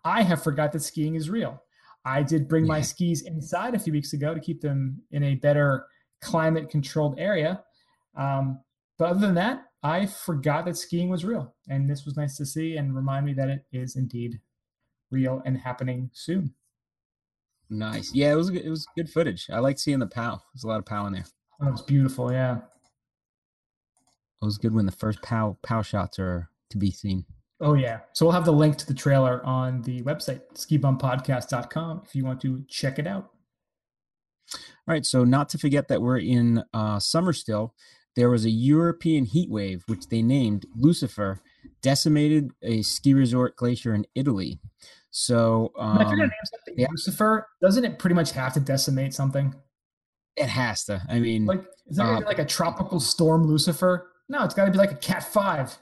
I have forgot that skiing is real. I did bring my skis inside a few weeks ago to keep them in a better climate controlled area. Um, but other than that, I forgot that skiing was real. And this was nice to see and remind me that it is indeed real and happening soon. Nice. Yeah, it was good- it was good footage. I like seeing the pow. There's a lot of pow in there. Oh, it's beautiful. Yeah. It was good when the first pow pow shots are to be seen. Oh, yeah. So we'll have the link to the trailer on the website, skibumpodcast.com, if you want to check it out. All right, so not to forget that we're in uh, summer still. There was a European heat wave, which they named Lucifer, decimated a ski resort glacier in Italy. So If you're um, gonna name something yeah. Lucifer, doesn't it pretty much have to decimate something? it has to. I mean, Like, is that gonna Uh, be like a tropical storm Lucifer? No, it's got to be like a Cat Five.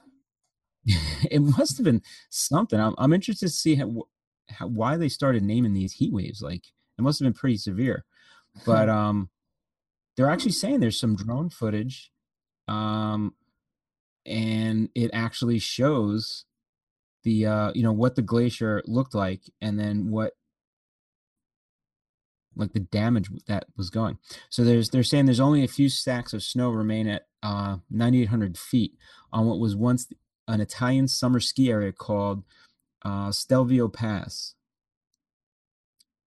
it must have been something. I'm, I'm interested to see how, how why they started naming these heat waves. Like it must have been pretty severe. But um, they're actually saying there's some drone footage, um, and it actually shows the uh, you know what the glacier looked like, and then what like the damage that was going. So there's they're saying there's only a few stacks of snow remain at uh, 9,800 feet on what was once an Italian summer ski area called uh, Stelvio Pass.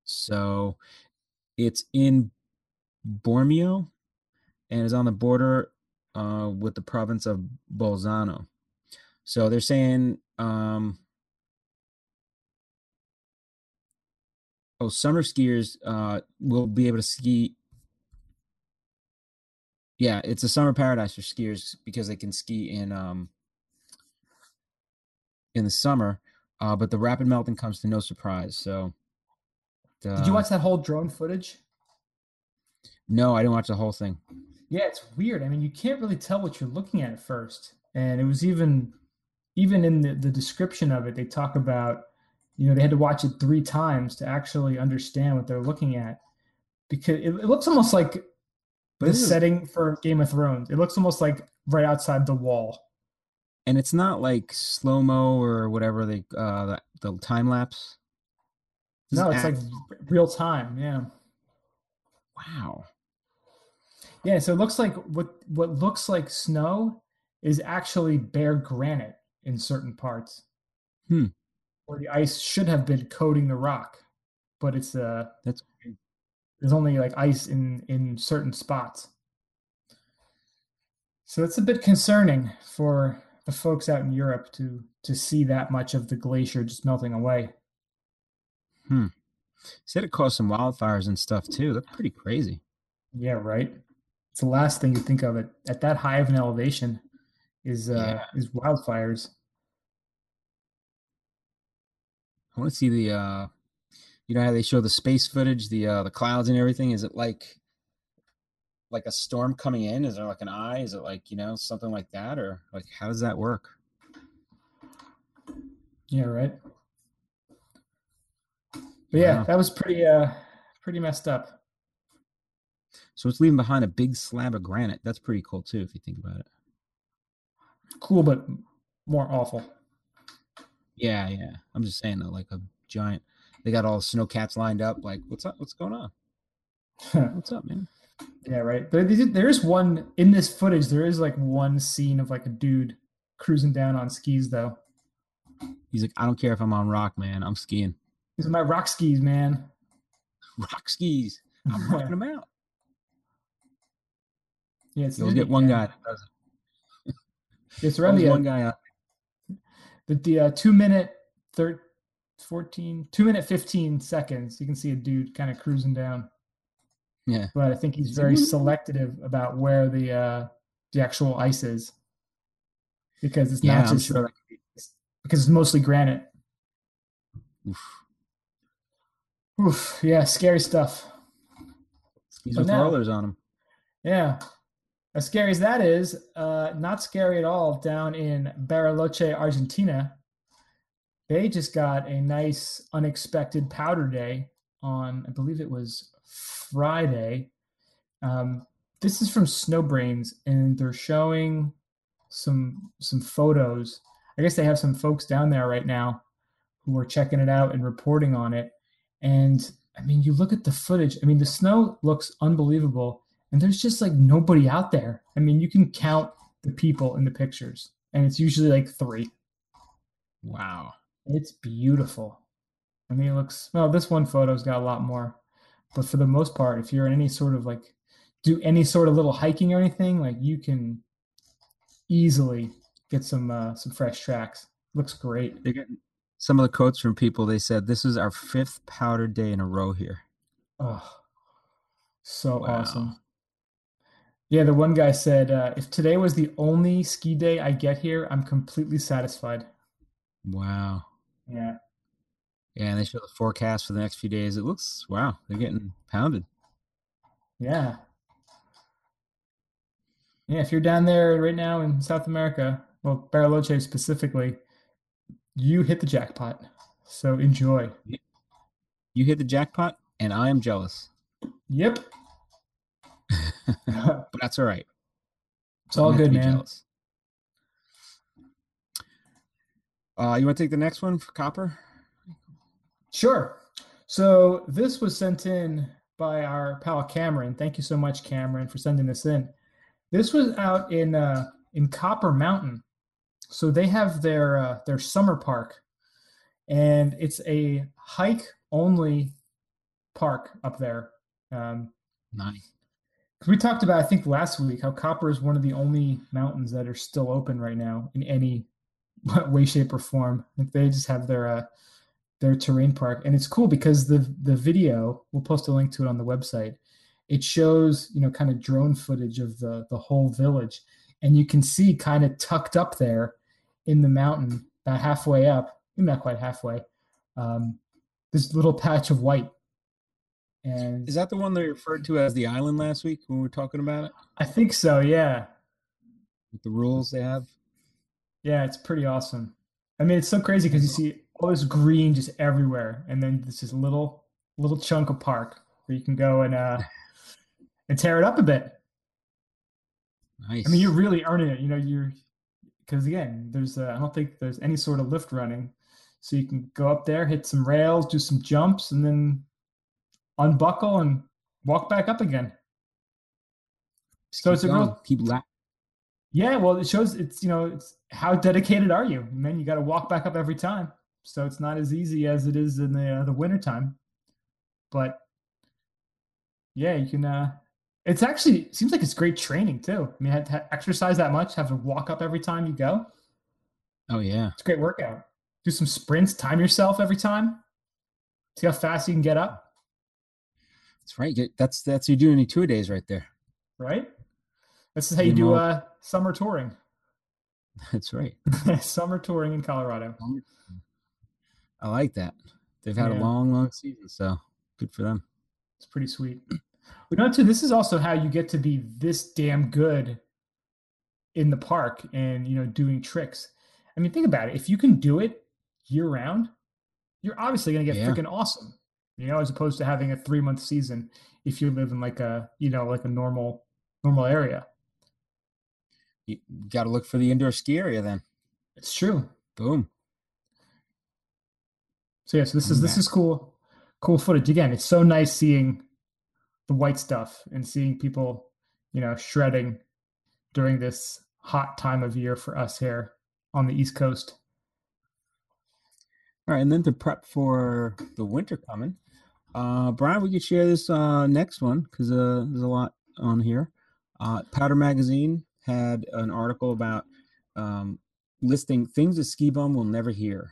So it's in Bormio and is on the border uh, with the province of Bolzano. So they're saying, um, Oh, summer skiers uh, will be able to ski. Yeah, it's a summer paradise for skiers because they can ski in um, in the summer. Uh, but the rapid melting comes to no surprise. So, Did you uh, watch that whole drone footage? No, I didn't watch the whole thing. Yeah, it's weird. I mean, you can't really tell what you're looking at at first. And it was even even in the, the description of it, they talk about, you know, they had to watch it three times to actually understand what they're looking at. Because it, it looks almost like the setting for Game of Thrones. It looks almost like right outside the wall. and it's not like slow mo or whatever they uh the, the time lapse. This No, it's like act- r- real time. Yeah. wow. Yeah, so it looks like what what looks like snow is actually bare granite in certain parts. Hmm. Where the ice should have been coating the rock, but it's uh That's there's only like ice in in certain spots. So it's a bit concerning for the folks out in Europe to to see that much of the glacier just melting away. Hmm. Said it caused some wildfires and stuff too. That's pretty crazy. Yeah, right. It's the last thing you think of it at that high of an elevation is uh Yeah. is wildfires. I want to see the uh you know how they show the space footage, the uh the clouds and everything. Is it like like a storm coming in? Is there like an eye? Is it like, you know, something like that? Or like how does that work? Yeah, right. But yeah, Wow. that was pretty uh pretty messed up. So it's leaving behind a big slab of granite. That's pretty cool too, if you think about it. Cool, but more awful. Yeah, yeah. I'm just saying though, like a giant they got all the snow cats lined up, like, what's up? What's going on? What's up, man? yeah, right. There, there is one in this footage. There is like one scene of like a dude cruising down on skis, though. He's like, I don't care if I'm on rock, man. I'm skiing. These are my rock skis, man. Rock skis. I'm rocking them out. Yeah, it's You'll get one guy that does it. It's around Always the, one guy out. the, the uh, two minute thir- 14 two minute 15 seconds you can see a dude kind of cruising down Yeah. but i think he's very selective about where the uh the actual ice is because it's Yeah, not I'm just sure. because it's mostly granite Oof. Oof, yeah scary stuff Skis But with now- rollers on them. yeah as scary as that is uh not scary at all down in bariloche argentina. They just got a nice unexpected powder day on i believe it was friday. Um, this is from snowbrains and they're showing some some photos. I guess they have some folks down there right now who are checking it out and reporting on it. And i mean you look at the footage. I mean the snow looks unbelievable and there's just like nobody out there i mean you can count the people in the pictures and it's usually like three Wow. it's beautiful. I mean, it looks well. This one photo's got a lot more, but for the most part, if you're in any sort of like do any sort of little hiking or anything, like you can easily get some uh, some fresh tracks. Looks great. They're getting some of the quotes from people. They said, This is our fifth powder day in a row here. Oh, so Wow. awesome. Yeah, the one guy said, uh, if today was the only ski day I get here, I'm completely satisfied. Wow. Yeah. Yeah, and they show the forecast for the next few days. It looks wow, they're getting pounded. Yeah. Yeah, if you're down there right now in South America, well, Bariloche specifically, you hit the jackpot. So enjoy. You hit the jackpot, and I am jealous. Yep. but that's all right. It's all I'm meant to good, man. jealous. Uh, you want to take the next one for copper? Sure. So this was sent in by our pal Cameron. Thank you so much, Cameron, for sending this in. This was out in uh, in Copper Mountain. So they have their uh, their summer park, and it's a hike only park up there. Um, Nice. We talked about, I think last week, how Copper is one of the only mountains that are still open right now in any way, shape, or form. Like they just have their uh, their terrain park, and it's cool because the the video we'll post a link to it on the website. It shows you know kind of drone footage of the the whole village, and you can see kind of tucked up there in the mountain, about halfway up, not quite halfway, um, this little patch of white. And Is that the one they referred to as the island last week when we were talking about it? I think so. Yeah, With the rules they have? yeah, it's pretty awesome. I mean, it's so crazy because you see all this green just everywhere, and then this is little little chunk of park where you can go and uh and tear it up a bit. Nice. I mean, you're really earning it. You know, you're because again, there's uh, I don't think there's any sort of lift running, so you can go up there, hit some rails, do some jumps, and then unbuckle and walk back up again. Just so it's a going. real- keep la- Yeah, well, it shows it's you know it's how dedicated are you? And then you got to walk back up every time, so it's not as easy as it is in the uh, the winter time. But yeah, you can. uh It's actually seems like it's great training too. I mean, to exercise that much, have to walk up every time you go. Oh yeah. It's a great workout. Do some sprints, time yourself every time. See how fast you can get up, That's right. That's that's you doing two days right there. right? This is how you You do know- uh, summer touring. That's right. summer touring in Colorado. I like that. They've had Yeah. a long, long season, so good for them. It's pretty sweet. But not too. This is also how you get to be this damn good in the park and you know doing tricks. I mean, think about it. If you can do it year round, you're obviously going to get Yeah. freaking awesome. You know, as opposed to having a three month season if you live in like a you know like a normal normal area. You got to look for the indoor ski area then. It's true. Boom. So yeah, so this is this is cool, cool footage. Again, it's so nice seeing the white stuff and seeing people, you know, shredding during this hot time of year for us here on the East Coast. All right, and then to prep for the winter coming, uh, Brian, we could share this uh, next one because uh, there's a lot on here. Uh, Powder Magazine had an article about um, listing things a ski bum will never hear.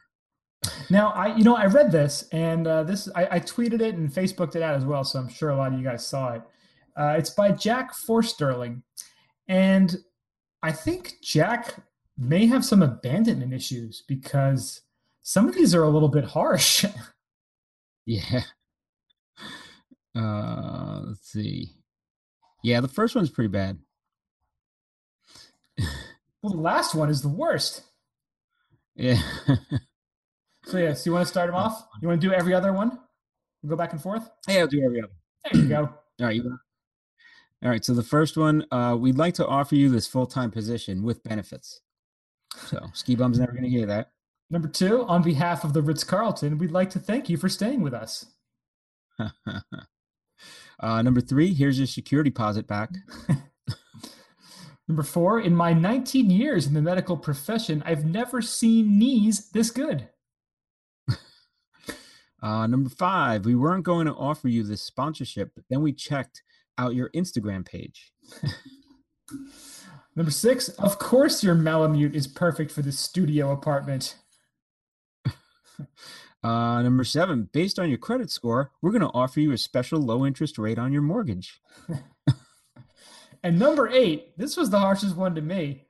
Now, I you know I read this and uh, this I, I tweeted it and Facebooked it out as well, so I'm sure a lot of you guys saw it. Uh, it's by Jack Forsterling, and I think Jack may have some abandonment issues because some of these are a little bit harsh. Yeah. Uh, let's see. Yeah, the first one's pretty bad. well, the last one is the worst. Yeah. So yeah, so you want to start them off? You want to do every other one? We'll go back and forth. yeah, I'll do every other. There you go. All right. You All right. So the first one, uh, we'd like to offer you this full time position with benefits. So ski bum's never going to hear that. Number two, on behalf of the Ritz Carlton, we'd like to thank you for staying with us. uh, number three, here's your security deposit back. Number four, in my 19 years in the medical profession, I've never seen knees this good. Uh, number five, we weren't going to offer you this sponsorship, but then we checked out your Instagram page. Number six, of course your Malamute is perfect for the studio apartment. Uh, number seven, based on your credit score, we're going to offer you a special low interest rate on your mortgage. And number eight, this was the harshest one to me.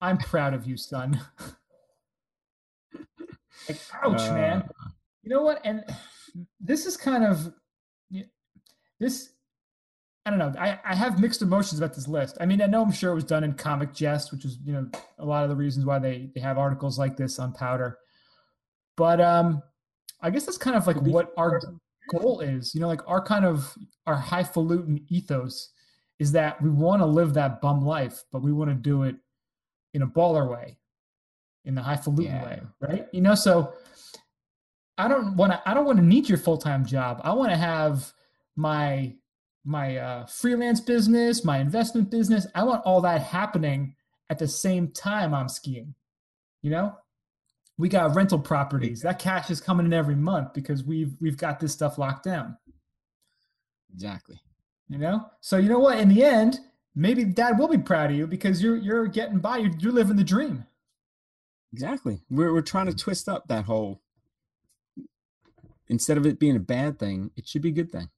I'm proud of you, son. like, ouch, man. Uh, You know what? And this is kind of this. I don't know. I, I have mixed emotions about this list. I mean, I know I'm sure it was done in comic jest, which is you know a lot of the reasons why they they have articles like this on Powder. But um, I guess that's kind of like what our goal is. You know, like our kind of our highfalutin ethos is that we want to live that bum life, but we want to do it in a baller way, in the highfalutin Yeah. way, right? You know, so I don't want to. I don't want to need your full time job. I want to have my my uh, freelance business, my investment business. I want all that happening at the same time I'm skiing. You know, we got rental properties. That cash is coming in every month because we've we've got this stuff locked down. exactly. You know, so you know what? In the end, maybe Dad will be proud of you because you're you're getting by. You're, you're living the dream. Exactly. We're, we're trying to mm-hmm. twist up that whole instead of it being a bad thing, it should be a good thing.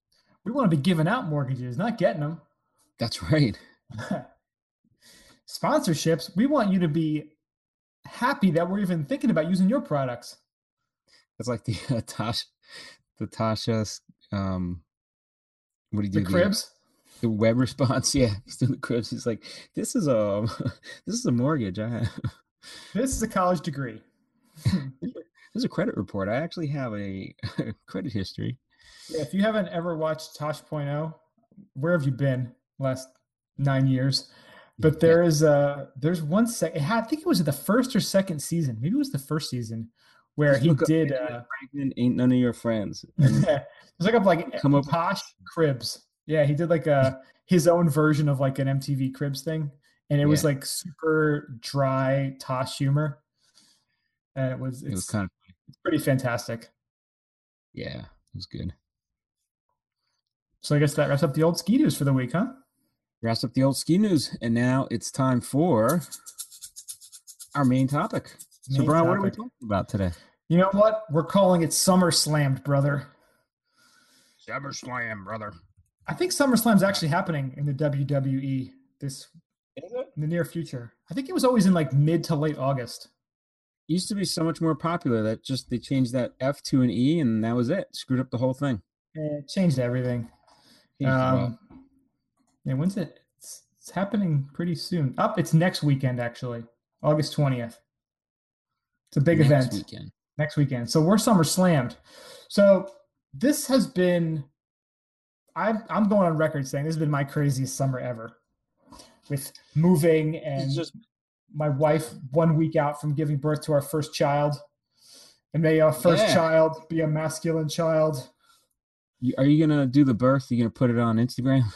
We want to be giving out mortgages, not getting them. That's right. Sponsorships, we want you to be happy that we're even thinking about using your products. It's like the uh, Tasha, the Tasha's, um, what do you do? The cribs. The, web response, yeah, he's doing the cribs. He's like, "This is a, this is a mortgage. I have, this is a college degree. this is a credit report. I actually have a credit history." Yeah, if you haven't ever watched Tosh.0, where have you been last nine years? But there is a there's one sec. I think it was the first or second season. Maybe it was the first season where Just he did. Uh, Franklin ain't none of your friends. And just look up like Come up- Tosh Cribs. Yeah, he did like a his own version of like an MTV Cribs thing, and it was like super dry Tosh humor, and it was it was kind of it's pretty fantastic. yeah, it was good. So I guess that wraps up the old ski news for the week, huh? Wraps up the old ski news, and now it's time for our main topic. So, Main Brian, what are we talking about today? You know what? We're calling it Summer Slammed, brother. Summer Slam, brother. I think SummerSlam's actually happening in the WWE this in the near future. I think it was always in like mid to late August. Used to be so much more popular that just they changed that F to an E, and that was it. Screwed up the whole thing. And it changed everything. Changed it. Um, yeah, when's it? It's, it's happening pretty soon. Up, it's next weekend actually, August twentieth. It's a big Next event weekend. next weekend. So we're summer slammed. So this has been. I'm I'm going on record saying this has been my craziest summer ever, with moving and just my wife one week out from giving birth to our first child. And may our first Yeah. child be a masculine child. you, are you gonna do the birth? you gonna put it on Instagram?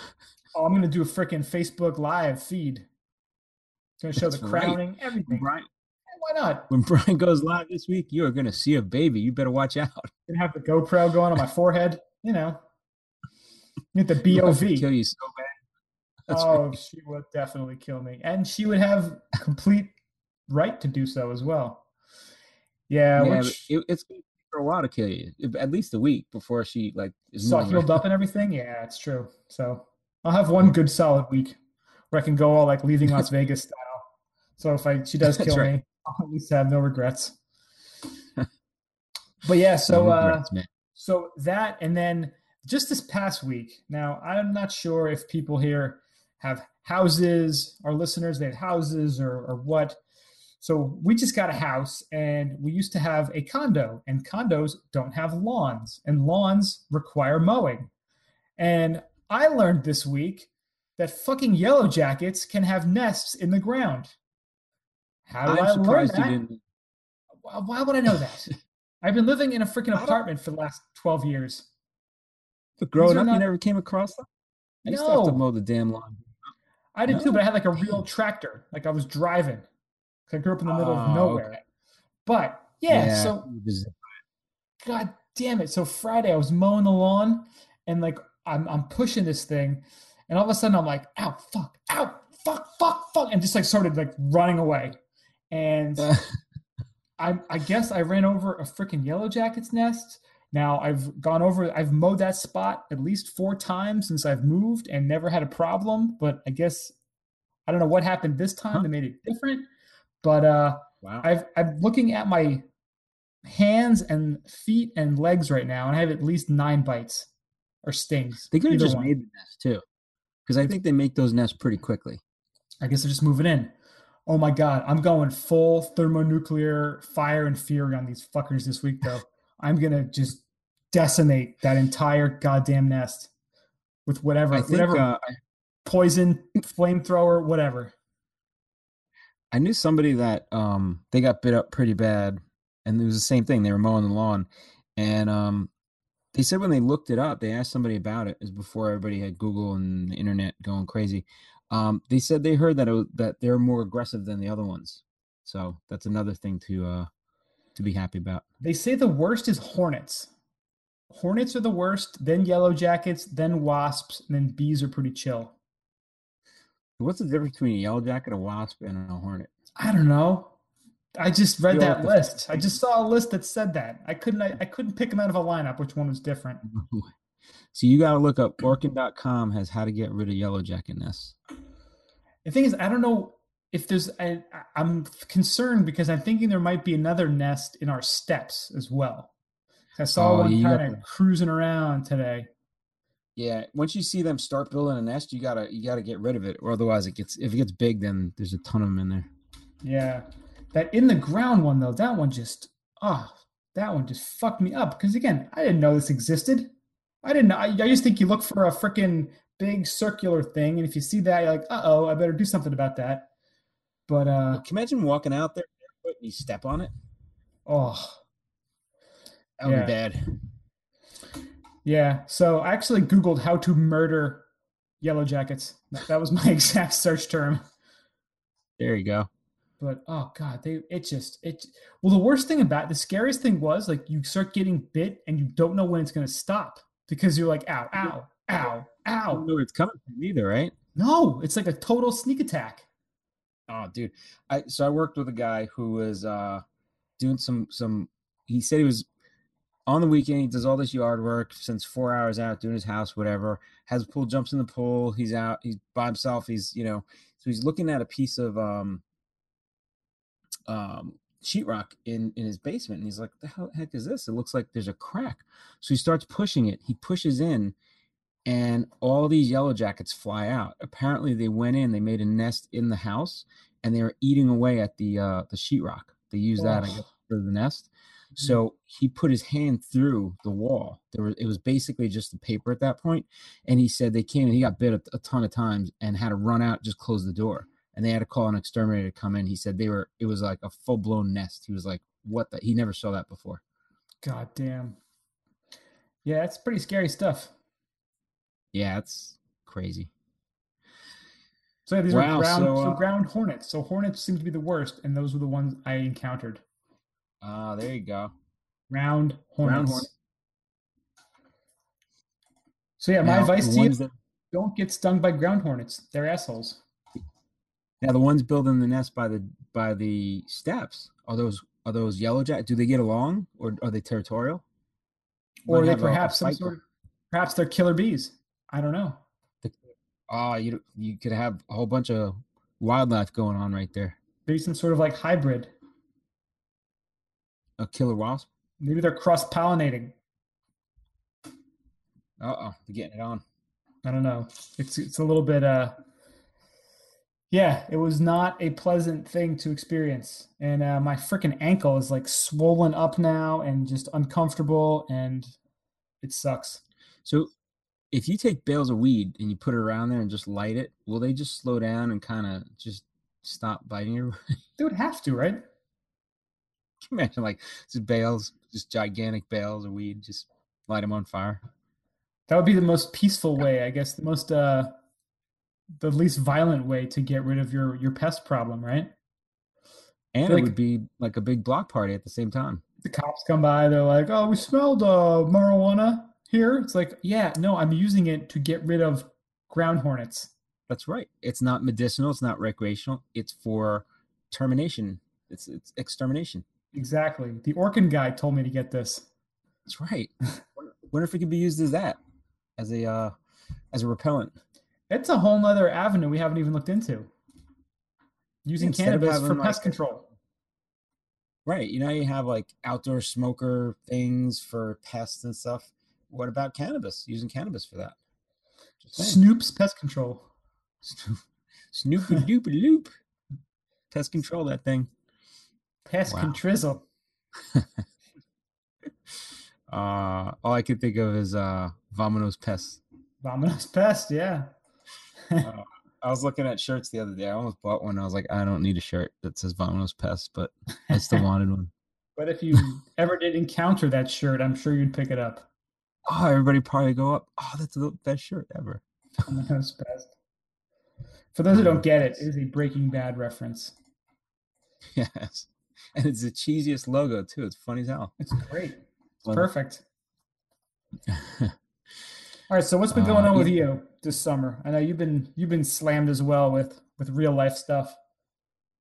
Oh, I'm gonna do a freaking Facebook live feed. It's gonna show That's the crowning, everything. Brian, Why not? when Brian goes live this week, you are gonna see a baby. You better watch out. Gonna have the GoPro going on my forehead. You know, get the Your wife would BOV. kill you so bad. That's oh, right. she would definitely kill me, and she would have complete right to do so as well. Yeah, Yeah, which it, it's gonna take her a while to kill you. At least a week before she like is moving healed up and everything. Yeah, it's true. So I'll have one good solid week where I can go all like leaving Las Vegas style. So if I she does kill right. me, I'll at least have no regrets. but yeah, so uh, so that and then just this past week. Now I'm not sure if people here have houses, our listeners they have houses or or what. So we just got a house and we used to have a condo and condos don't have lawns and lawns require mowing. And I learned this week that fucking yellow jackets can have nests in the ground. How did I'm I learn surprised you that? didn't. Why why would I know that? I've been living in a freaking apartment for the last 12 years. But growing up, not- you never came across that. I used to have to No. mow the damn lawn. I did too, but I had like a real tractor. Like I was driving. I grew up in the middle of Oh, nowhere. okay. But yeah, so God damn it. So Friday I was mowing the lawn and like I'm I'm pushing this thing and all of a sudden I'm like, ow, fuck, ow, fuck, fuck, fuck, and just like started like running away. And I I guess I ran over a freaking yellow jacket's nest. Now I've gone over I've mowed that spot at least four times since I've moved and never had a problem. But I guess I don't know what happened this time Huh. that made it different. But uh wow. I've I'm looking at my hands and feet and legs right now, and I have at least nine bites or stings. they could have just one. made the nest too, because I think they make those nests pretty quickly. I guess they're just moving in. Oh my god, I'm going full thermonuclear fire and fury on these fuckers this week, though. I'm gonna just decimate that entire goddamn nest with whatever, think whatever uh, poison, flamethrower, whatever. I knew somebody that um they got bit up pretty bad, and it was the same thing. They were mowing the lawn, and um they said when they looked it up, they asked somebody about it. It before everybody had Google and the internet going crazy. Um, they said they heard that it was, that they're more aggressive than the other ones. So that's another thing to uh to be happy about. They say the worst is hornets. Hornets are the worst, then yellow jackets, then wasps, and then bees are pretty chill. What's the difference between a yellow jacket, a wasp, and a hornet? I don't know. I just read that list. I just saw a list that said that. I couldn't. I, I couldn't pick them out of a lineup. Which one was different? so you got to look up Orkin.com has how to get rid of yellow jacket nests. The thing is, I don't know if there's. I, I'm concerned because I'm thinking there might be another nest in our steps as well. I saw Oh, one kind of cruising around today. Yeah, once you see them start building a nest, you gotta you gotta get rid of it, or otherwise it gets if it gets big, then there's a ton of them in there. Yeah, that in the ground one though, that one just ah, that one just fucked me up because again, I didn't know this existed. I didn't. know. I, I just think you look for a freaking big circular thing, and if you see that, you're like, uh oh, I better do something about that. But uh, Can you imagine walking out there and you step on it? oh That would Yeah. be bad. yeah. So I actually Googled how to murder yellow jackets. That was my exact search term. There you go. But oh god they it just it well the worst thing about the scariest thing was like you start getting bit and you don't know when it's going to stop because you're like ow ow ow ow where it's coming from either, right? no it's like a total sneak attack Oh, dude. I so I worked with a guy who was uh doing some some. He said he was on the weekend. He does all this yard work, since four hours out doing his house, whatever. Has a pool, jumps in the pool. He's out. He's by himself. He's you know. So he's looking at a piece of um um sheetrock in in his basement, and he's like, "The hell heck is this? It looks like there's a crack." So he starts pushing it. He pushes in, and all these yellow jackets fly out. Apparently, they went in, they made a nest in the house, and they were eating away at the uh, the sheetrock. They used that I guess, for the nest. So he put his hand through the wall. There was it was basically just the paper at that point, and he said they came and he got bit a, a ton of times and had to run out, just close the door, and they had to call an exterminator to come in. He said they were it was like a full blown nest. He was like, "What the?" He never saw that before. god damn yeah it's pretty scary stuff Yeah, it's crazy. so yeah, these Wow, are ground so, so, uh, ground hornets so hornets seem to be the worst and those were the ones i encountered Ah, there you go. ground hornets Ground hornet. so yeah my Now, advice to you that- don't get stung by ground hornets they're assholes Now the ones building the nest by the by the steps are those are those yellow jack? Do they get along or are they territorial? or Might they have a- a perhaps some sort of perhaps they're killer bees i don't know Ah, you you could have a whole bunch of wildlife going on right there. maybe some sort of like hybrid A killer wasp. maybe they're cross pollinating Uh oh, they're getting it on. i don't know it's it's a little bit uh yeah it was not a pleasant thing to experience and uh my freaking ankle is like swollen up now and just uncomfortable and it sucks So if you take bales of weed and you put it around there and just light it, will they just slow down and kind of just stop biting you? they would have to right Can you imagine like just bales, just gigantic bales of weed, just light them on fire. that would be the most peaceful way i guess the most uh the least violent way to get rid of your your pest problem right And it like- would be like a big block party at the same time. the cops come by they're like oh we smelled uh marijuana here it's like yeah no i'm using it to get rid of ground hornets That's right. It's not medicinal. It's not recreational. It's for termination. It's it's extermination. exactly the orkin guy told me to get this That's right. Wonder- Wonder if it could be used as that, as a uh, as a repellent. It's a whole nother avenue we haven't even looked into using Instead cannabis for having, pest control Right. You know, you have like outdoor smoker things for pests and stuff. What about cannabis? Using cannabis for that. Snoop's pest control Snoop, Snoopy doopy loop. Pest control that thing. pest Wow. contrizzle Uh, all I could think of is uh, Vamonos Pest. Vamonos pest yeah Uh, I was looking at shirts the other day. I almost bought one. I was like, I don't need a shirt that says Vamonos Pest, but I still wanted one. but if you ever did encounter that shirt i'm sure you'd pick it up Oh, everybody probably go up. Oh, that's the best shirt ever. Vamonos pest for those who don't get it it is a breaking bad reference Yes. And it's the cheesiest logo too. It's funny as hell. it's great Well, perfect All right, so what's been going Uh, on with you this summer? I know you've been you've been slammed as well with with real life stuff.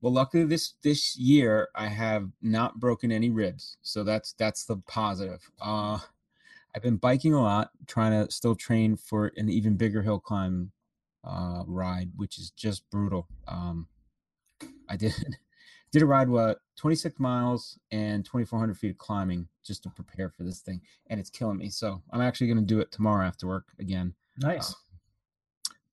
Well, luckily this this year I have not broken any ribs, so that's that's the positive. Uh, I've been biking a lot, trying to still train for an even bigger hill climb uh, ride, which is just brutal. Um, I did did a ride what 26 miles and 2,400 feet of climbing just to prepare for this thing, and it's killing me. So I'm actually going to do it tomorrow after work again. Nice. Uh,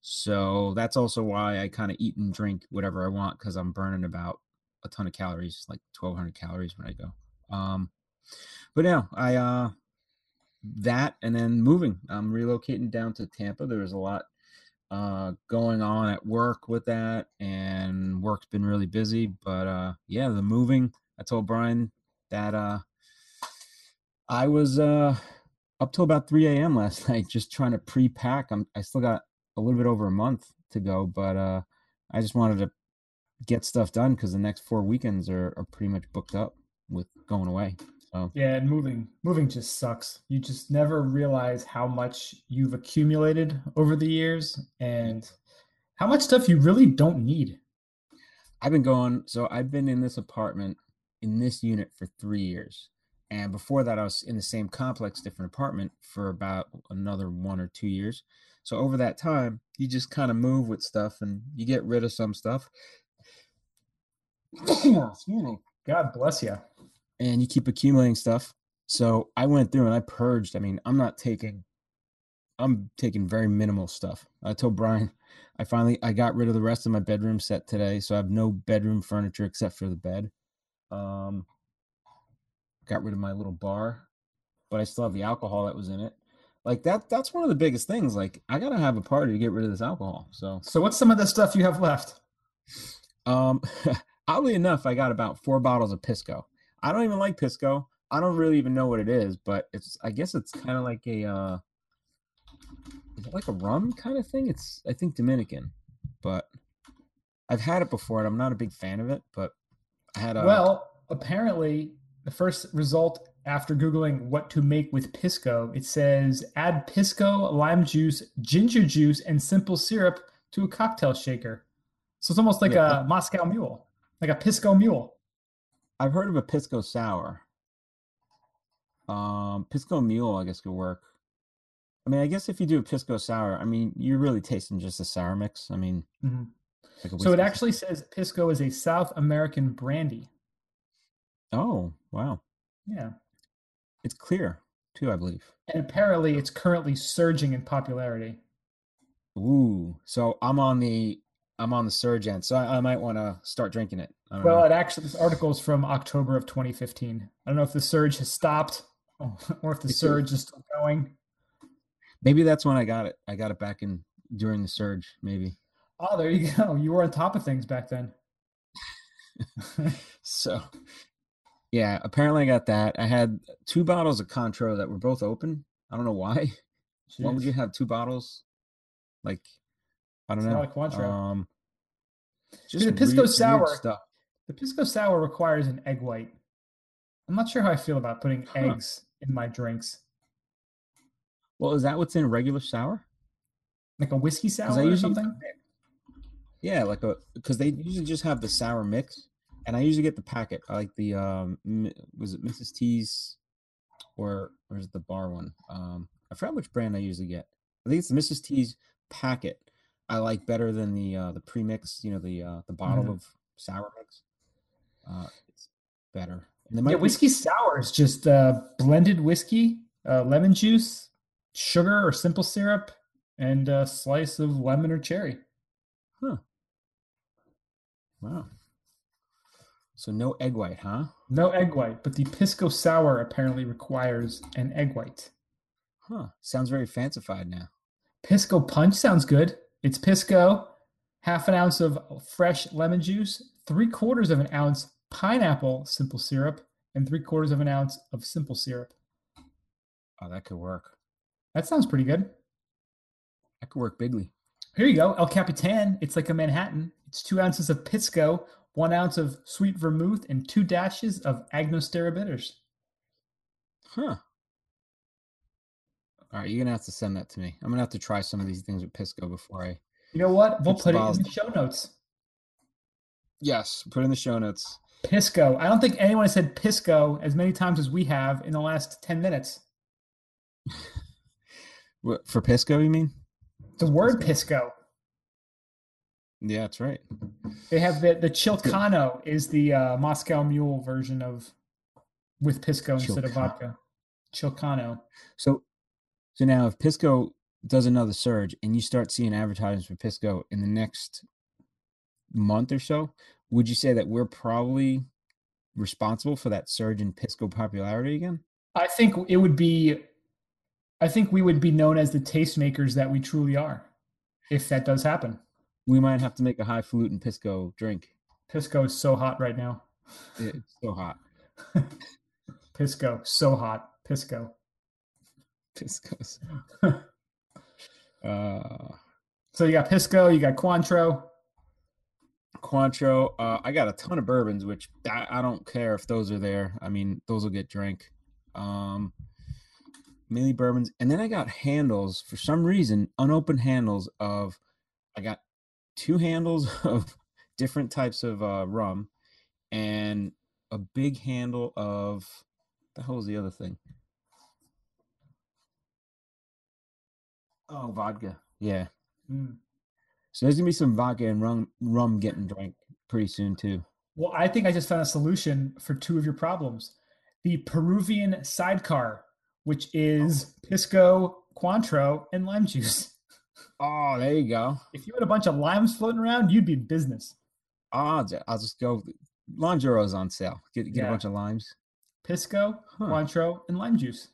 so that's also why I kind of eat and drink whatever I want because I'm burning about a ton of calories, like 1,200 calories when I go. Um, but now I uh, that and then moving. I'm relocating down to Tampa. There was a lot uh, going on at work with that, and work's been really busy. But uh, yeah, the moving. I told Brian that uh, I was uh, up till about 3 a.m. last night just trying to pre-pack. I'm I still got a little bit over a month to go, but uh, I just wanted to get stuff done because the next four weekends are, are pretty much booked up with going away. So Yeah, and moving moving just sucks. You just never realize how much you've accumulated over the years and how much stuff you really don't need. I've been going. So I've been in this apartment in this unit for three years, and before that, I was in the same complex, different apartment for about another one or two years. So over that time, you just kind of move with stuff, and you get rid of some stuff. Excuse me. God bless you. And you keep accumulating stuff. So I went through and I purged. I mean, I'm not taking I'm taking very minimal stuff. I told Brian I finally I got rid of the rest of my bedroom set today, so I have no bedroom furniture except for the bed. Um got rid of my little bar, but I still have the alcohol that was in it. Like that that's one of the biggest things. Like I got to have a party to get rid of this alcohol. So So what's some of the stuff you have left? Um, oddly enough, I got about four bottles of Pisco. I don't even like Pisco. I don't really even know what it is, but it's I guess it's kind of like a uh is it like a rum kind of thing? It's I think Dominican, but I've had it before and I'm not a big fan of it, but I had a well, apparently the first result after googling what to make with pisco, it says add pisco, lime juice, ginger juice and simple syrup to a cocktail shaker. So it's almost like Yeah. a Moscow mule, like a pisco mule. I've heard of a Pisco sour. Um, Pisco mule, I guess could work. I mean, I guess if you do a Pisco sour, I mean, you're really tasting just a sour mix. I mean, Mhm. like So it actually says pisco is a South American brandy. Oh, wow. Yeah. It's clear too, I believe. And apparently it's currently surging in popularity. Ooh, so I'm on the I'm on the surge end, so I, I might want to start drinking it. I don't Well, know. it actually this article is from October of 2015. I don't know if the surge has stopped oh, or if the surge is still going. maybe that's when I got it. I got it back in during the surge, maybe. Oh, there you go. You were on top of things back then. So, yeah, apparently I got that. I had two bottles of Cointreau that were both open. I don't know why. Why would you have two bottles? Like, I don't It's know. lot of Cointreau. Um, See, the Pisco weird- weird sour- stuff. The pisco sour requires an egg white. I'm not sure how I feel about putting Huh. eggs in my drinks. Well, is that what's in regular sour? Like a whiskey sour or something? Yeah, like a because they usually just have the sour mix, and I usually get the packet. I like the um, was it Mrs. T's, or or is it the bar one? Um, I forgot which brand I usually get. I think it's the Mrs. T's packet. I like better than the uh, the premix. You know the uh, the bottle Mhm. of sour mix. Uh, it's better. And there Yeah, be- whiskey sour is just uh, blended whiskey, uh, lemon juice, sugar or simple syrup, and a slice of lemon or cherry. Huh. Wow. So no egg white, huh? No egg white, but the pisco sour apparently requires an egg white. Huh. Sounds very fancified now. Pisco punch sounds good. It's pisco, half an ounce of fresh lemon juice, three quarters of an ounce pineapple simple syrup, and three quarters of an ounce of simple syrup. Oh, that could work. That sounds pretty good. That could work bigly. Here you go, El Capitan. It's like a Manhattan. It's two ounces of pisco, one ounce of sweet vermouth, and two dashes of Agnostura bitters. Huh. All right, you're gonna have to send that to me. I'm gonna have to try some of these things with Pisco before I. You know what? We'll put it in the show notes. Yes, put in the show notes. Pisco. I don't think anyone has said Pisco as many times as we have in the last 10 minutes. What, for Pisco, you mean? The word Pisco. Yeah, that's right. They have the the Chilcano is the uh, Moscow Mule version of with Pisco instead of vodka. Chilcano. So, so now if Pisco does another surge and you start seeing advertisements for Pisco in the next month or so, would you say that we're probably responsible for that surge in Pisco popularity again? I think it would be I think we would be known as the tastemakers that we truly are if that does happen. We might have to make a highfalutin Pisco drink. Pisco is so hot right now. It's so hot. Pisco, so hot. Pisco. Pisco's. uh, So you got Pisco, you got Cointreau. Cointreau. Uh, I got a ton of bourbons, which I, I don't care if those are there. I mean, those will get drank. Um, mainly bourbons, and then I got handles for some reason, unopened handles of. I got two handles of different types of uh, rum, and a big handle of. The hell is the other thing? Oh, vodka. Yeah. Mm. So there's gonna be some vodka and rum rum getting drank pretty soon too. Well, I think I just found a solution for two of your problems. The Peruvian sidecar, which is Pisco, Cointreau, and lime juice. Oh, there you go. If you had a bunch of limes floating around, you'd be in business. Oh, I'll just go. Lingero's on sale. Get get Yeah. a bunch of limes. Pisco, Huh. Cointreau, and lime juice.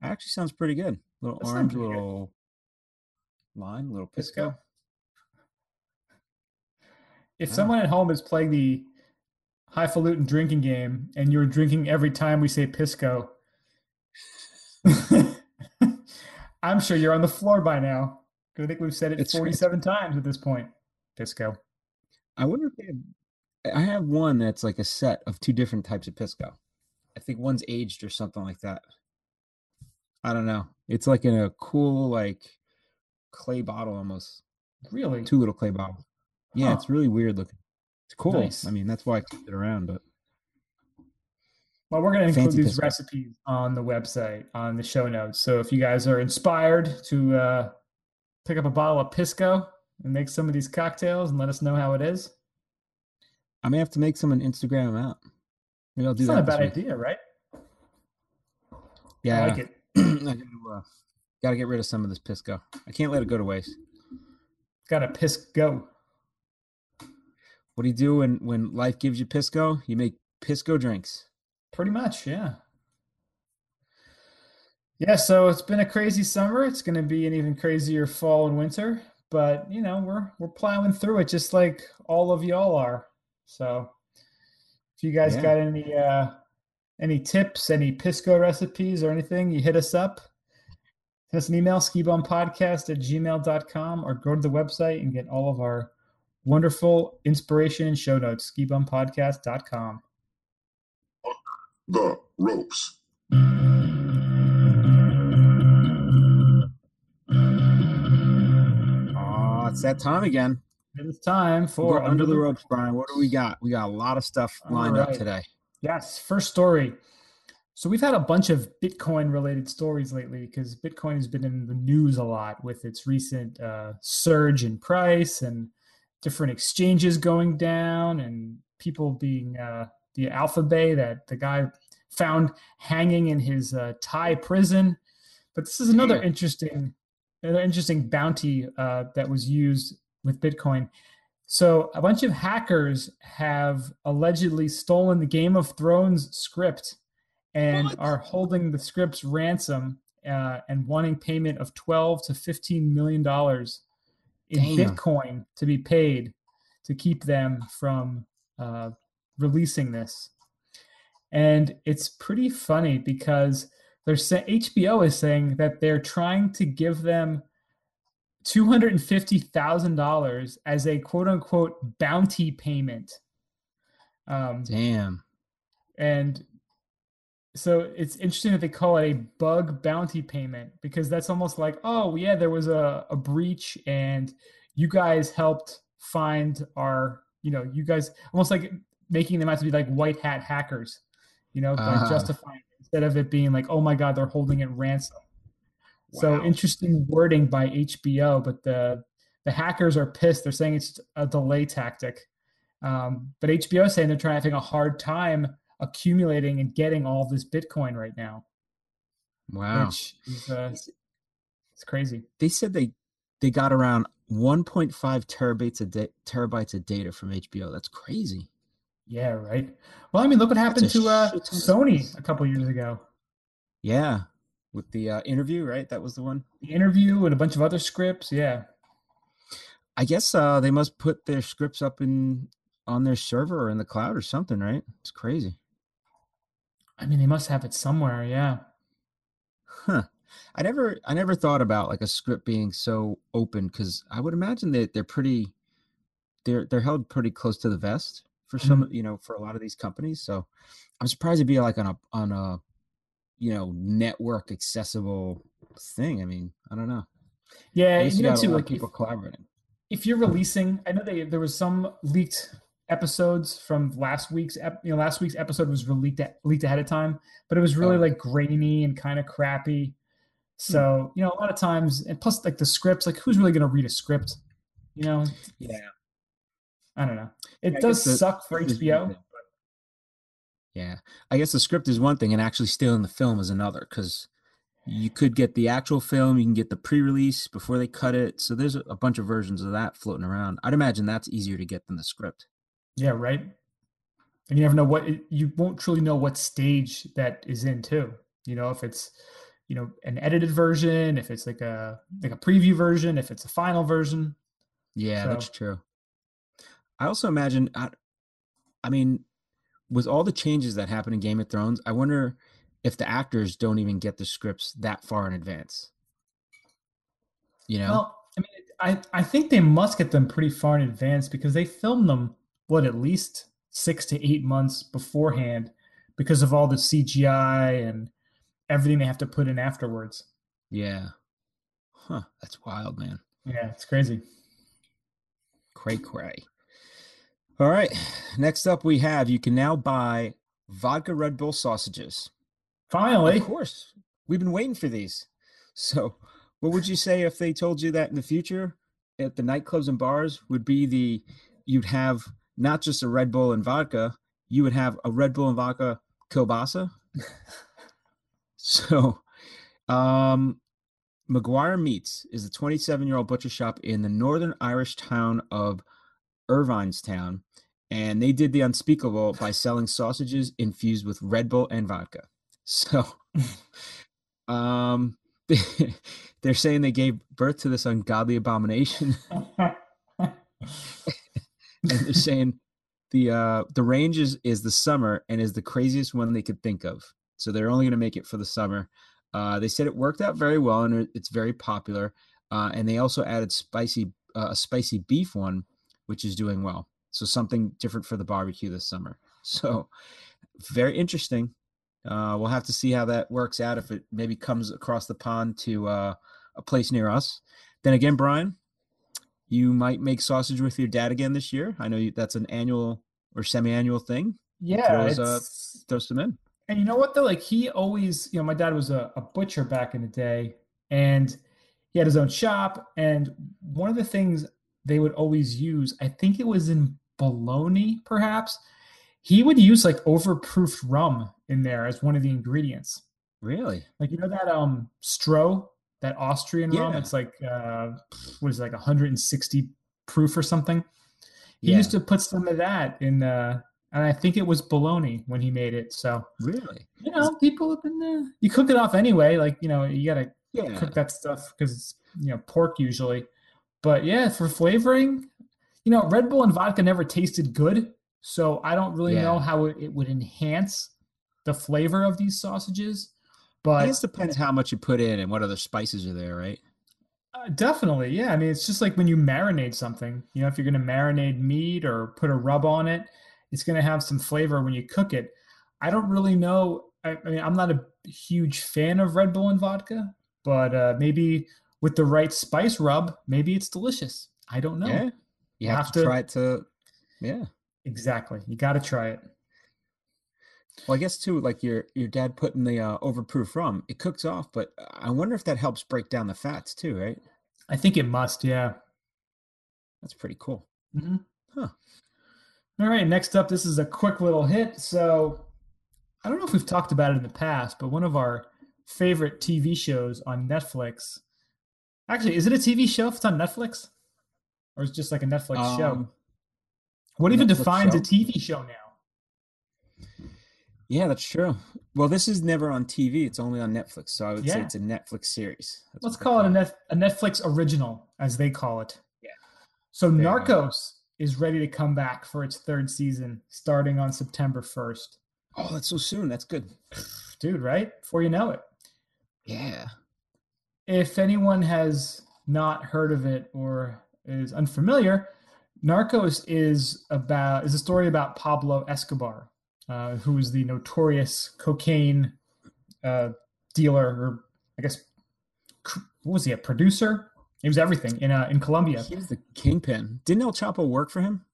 That Actually, sounds pretty good. Little That sounds orange, pretty good. little lime, little Pisco. pisco. If Ah. someone at home is playing the highfalutin drinking game and you're drinking every time we say Pisco, I'm sure you're on the floor by now. I think we've said it It's right. 47 times at this point. Pisco. I wonder if they have, I have one that's like a set of two different types of pisco. I think one's aged or something like that. I don't know. It's like in a cool like clay bottle almost. Really? Two little clay bottles. Yeah, Huh. it's really weird looking. It's cool. Nice. I mean, that's why I keep it around, but Well, we're going to include Fancy these recipes on the website, on the show notes. So if you guys are inspired to uh, pick up a bottle of Pisco and make some of these cocktails and let us know how it is, I may have to make some and Instagram out. Maybe I'll do it's that. not a bad week. idea, right? Yeah, I like it. I gotta, uh, gotta get rid of some of this pisco. I can't let it go to waste. Got a Pisco. What do you do when when life gives you pisco? You make pisco drinks. Pretty much, yeah. Yeah, so it's been a crazy summer. It's going to be an even crazier fall and winter, but you know, we're we're plowing through it just like all of y'all are. So if you guys Yeah. got any uh any tips, any Pisco recipes or anything, you hit us up. Send us an email, skibumpodcast at gmail.com, or go to the website and get all of our wonderful inspiration and show notes, skibumpodcast.com. the ropes. Oh, it's that time again. It's time for under the ropes, Brian. What do we got? We got a lot of stuff All lined up today. Yes, first story. So we've had a bunch of Bitcoin related stories lately because Bitcoin has been in the news a lot with its recent uh, surge in price and different exchanges going down and people being uh, the Bay that the guy found hanging in his uh, Thai prison. But this is another interesting, another interesting bounty uh, that was used with Bitcoin. So a bunch of hackers have allegedly stolen the Game of Thrones script and What? are holding the script's ransom uh, and wanting payment of 12 to 15 million dollars in Damn. Bitcoin to be paid to keep them from uh, releasing this. And it's pretty funny because they're sa- HBO is saying that they're trying to give them two hundred and fifty thousand dollars as a quote unquote bounty payment. Um, Damn. and so it's interesting that they call it a bug bounty payment because that's almost like, oh yeah, there was a, a breach and you guys helped find our you know, you guys almost like making them out to be like white hat hackers, you know, Uh-huh. justifying it, instead of it being like, oh my God, they're holding it ransom. So interesting wording by HBO, but the the hackers are pissed. They're saying it's a delay tactic. Um, but HBO is saying they're trying to having a hard time accumulating and getting all this Bitcoin right now, Wow. which is uh, it's crazy. They said they they got around 1.5 terabytes a day terabytes of data from HBO. That's crazy. Yeah, right. Well, I mean, look what happened to uh, shit ton of Sony a couple years ago. Yeah. With the uh, interview, right? That was the one. The interview and a bunch of other scripts. Yeah. I guess uh, they must put their scripts up in on their server or in the cloud or something, right? It's crazy. I mean, they must have it somewhere. Yeah. Huh. I never I never thought about like a script being so open because I would imagine that they're pretty they're they're held pretty close to the vest for some you know for a lot of these companies. So I'm surprised it'd be like on a on a you know network accessible thing. I mean, I don't know. Yeah. You you know, too, like people if, collaborating. if you're releasing, I know they there was some leaked episodes from last week's ep, you know last week's episode was leaked leaked ahead of time, but it was really Oh. like grainy and kind of crappy. Hmm. So you know, a lot of times, and plus like the scripts, like who's really going to read a script? You know, Yeah. I don't know. It Yeah, does the- suck for HBO. Yeah. I guess the script is one thing and actually stealing the film is another because you could get the actual film, you can get the pre release before they cut it. So there's a, bunch of versions of that floating around. I'd imagine that's easier to get than the script. Yeah, right. And you never know what you won't truly know what stage that is in too. You know, if it's you know an edited version, if it's like a like a preview version, if it's a final version. Yeah, that's true. I also imagine, I, I mean, with all the changes that happen in Game of Thrones, I wonder if the actors don't even get the scripts that far in advance. You know? Well, I mean, I I think they must get them pretty far in advance because they filmed them what at least six to eight months beforehand because of all the CGI and everything they have to put in afterwards. yeah. Huh. That's wild, man. Yeah, it's crazy. Cray cray. All right. Next up, we have you can now buy vodka Red Bull sausages. Finally, Of course. We've been waiting for these. So, what would you say if they told you that in the future at the nightclubs and bars would be the you'd have not just a Red Bull and vodka, you would have a Red Bull and vodka kielbasa? so, um McGuire Meats is a 27 year old butcher shop in the northern Irish town of Irvinestown, and they did the unspeakable by selling sausages infused with Red Bull and vodka. So, um, they're saying they gave birth to this ungodly abomination, and they're saying the uh the range is is the summer and is the craziest one they could think of. So they're only going to make it for the summer. Uh, they said it worked out very well and it's very popular. Uh, and they also added spicy uh, a spicy beef one, which is doing well. So something different for the barbecue this summer. So very interesting. Uh, we'll have to see how that works out if it maybe comes across the pond to uh, a place near us. Then again, Brian, you might make sausage with your dad again this year. I know you, that's an annual or semi-annual thing. yeah, Throws, uh, Throw in. And you know what though? Like he always, you know, my dad was a, a butcher back in the day, and he had his own shop. And one of the things they would always use, I think it was in bologna, perhaps, he would use like overproofed rum in there as one of the ingredients. Really? Like you know that um Stroh, that Austrian rum, Yeah. it's like uh what is it, like 160 proof or something. He Yeah. used to put some of that in uh and I think it was bologna when he made it. So Really? you know, people have been uh, you cook it off anyway. Like you know, you gotta Yeah. cook that stuff because it's you know pork usually. But yeah, for flavoring, you know, Red Bull and vodka never tasted good, so I don't really know how it, it would enhance the flavor of these sausages. But it depends how much you put in and what other spices are there, right? uh, definitely, yeah. I mean, it's just like when you marinate something. You know, if you're going to marinate meat or put a rub on it, it's going to have some flavor when you cook it. I don't really know. I, I mean, I'm not a huge fan of Red Bull and vodka, but uh, maybe with the right spice rub, maybe it's delicious. I don't know. Yeah. You have, have to, to- try it to Yeah. Exactly. You got to try it. Well, I guess too, like your your dad putting the uh, overproof rum, it cooks off, but I wonder if that helps break down the fats too, right? I think it must. Yeah. That's pretty cool. hmm Huh. All right. Next up, this is a quick little hit. So I don't know if we've talked about it in the past, but one of our favorite TV shows on Netflix. Actually, is it a TV show if it's on Netflix? Or is it just like a Netflix show? Um, What even Netflix defines show? a TV show now? Yeah, that's true. Well, this is never on TV; it's only on Netflix. So I would say it's a Netflix series. That's Let's call it a Netflix original, as they call it. Yeah. So There. Narcos is ready to come back for its third season, starting on September 1st. Oh, that's so soon. That's good. Dude, right? Before you know it. Yeah. If anyone has not heard of it or is unfamiliar, Narcos is about is a story about Pablo Escobar, uh, who was the notorious cocaine uh, dealer, or I guess what was he a producer? He was everything in uh, in Colombia. He was the kingpin. Didn't El Chapo work for him?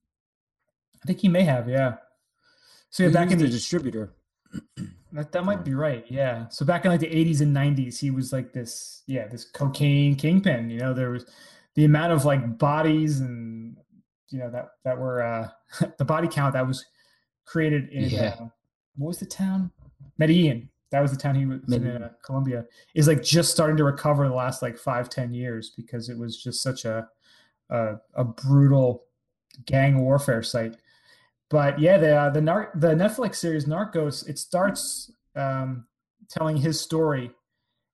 I think he may have, yeah. So yeah, He back in the distributor. that, that might be right, yeah. So back in like the 80s and 90s, he was like this, yeah, this cocaine kingpin. You know, there was the amount of like bodies and you know that that were uh the body count that was created in Yeah. uh, what was the town? Medellin. That was the town he was in Medellin. uh, Colombia. Is like just starting to recover the last like five ten years because it was just such a a, a brutal gang warfare site. But yeah, the uh, the Nar- the Netflix series Narcos it starts um, telling his story,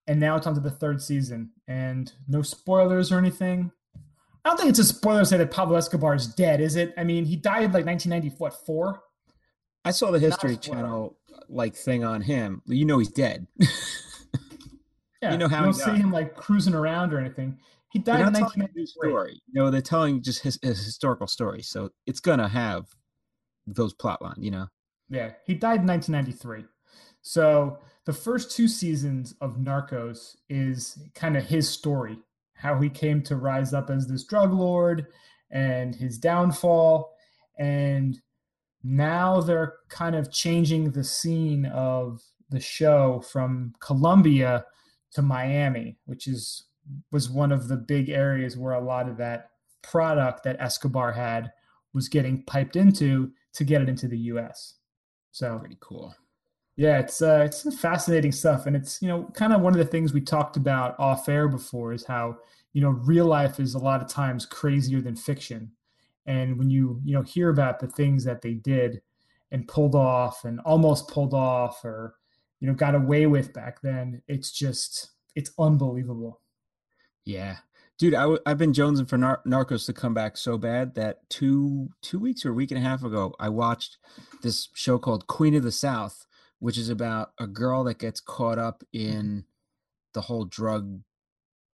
and now it's on to the third season. And no spoilers or anything. I don't think it's a spoiler to say that Pablo Escobar is dead, is it? I mean, he died like 1994. I saw the History. Channel like thing on him. You know he's dead. Yeah, you know how you don't see him like cruising around or anything. He died in telling a new 1993. story. You know, they're telling just his, his historical story. So it's gonna have those plot line. You know. Yeah, he died in 1993. So the first two seasons of Narcos is kind of his story, how he came to rise up as this drug lord and his downfall. And now they're kind of changing the scene of the show from Colombia to Miami, which is was one of the big areas where a lot of that product that Escobar had was getting piped into to get it into the US. So Pretty cool. yeah, it's uh, it's some fascinating stuff, and it's you know kind of one of the things we talked about off air before is how you know real life is a lot of times crazier than fiction, and when you you know hear about the things that they did and pulled off and almost pulled off or you know got away with back then, it's just it's unbelievable. Yeah, dude, I w- I've been jonesing for Nar- Narcos to come back so bad that two two weeks or a week and a half ago, I watched this show called Queen of the South, which is about a girl that gets caught up in the whole drug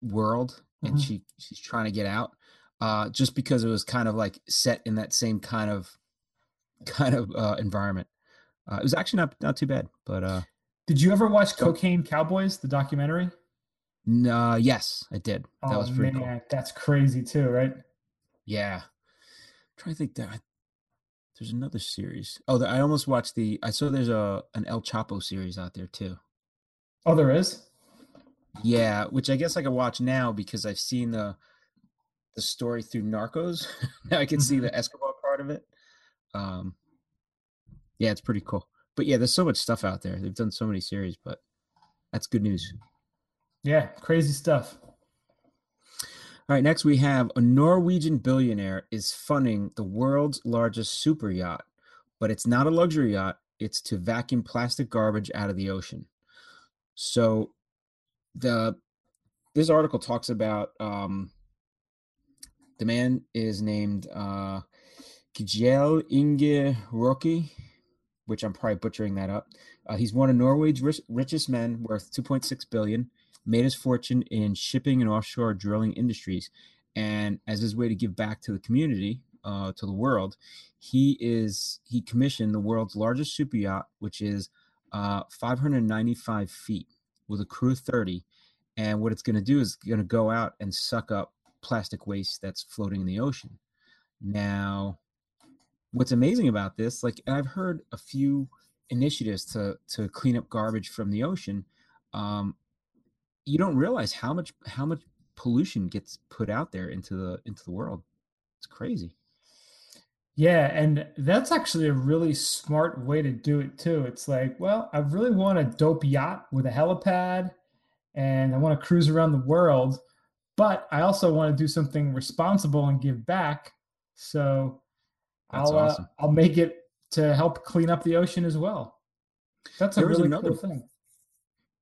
world, and Mhm. she she's trying to get out. Uh, just because it was kind of like set in that same kind of kind of uh, environment. Uh, it was actually not not too bad, but uh, Did you ever watch Don't- Cocaine Cowboys, the documentary? N- uh, yes, I did. That oh was pretty man, cool. that's crazy too, right? Yeah. trying to think that there's another series. Oh, I almost watched the. I saw there's a an El Chapo series out there too. Oh, there is. Yeah, which I guess I could watch now because I've seen the the story through Narcos. now I can see the Escobar part of it. Um, yeah, it's pretty cool. But yeah, there's so much stuff out there. They've done so many series, but that's good news. Yeah, crazy stuff. All right, next we have a Norwegian billionaire is funding the world's largest super yacht, but it's not a luxury yacht. It's to vacuum plastic garbage out of the ocean. So, the this article talks about um, the man is named uh, Kjell Inge Røkke, which I'm probably butchering that up. Uh, he's one of Norway's rich, richest men, worth 2.6 billion made his fortune in shipping and offshore drilling industries. And as his way to give back to the community, uh, to the world, he is he commissioned the world's largest super yacht, which is uh, 595 feet with a crew of 30. And what it's going to do is going to go out and suck up plastic waste that's floating in the ocean. Now, what's amazing about this, like I've heard a few initiatives to to clean up garbage from the ocean. Um, you don't realize how much how much pollution gets put out there into the into the world. It's crazy. Yeah, and that's actually a really smart way to do it too. It's like, well, I really want a dope yacht with a helipad and I want to cruise around the world, but I also want to do something responsible and give back. So That's I'll awesome. uh, I'll make it to help clean up the ocean as well. That's a There really another- cool thing.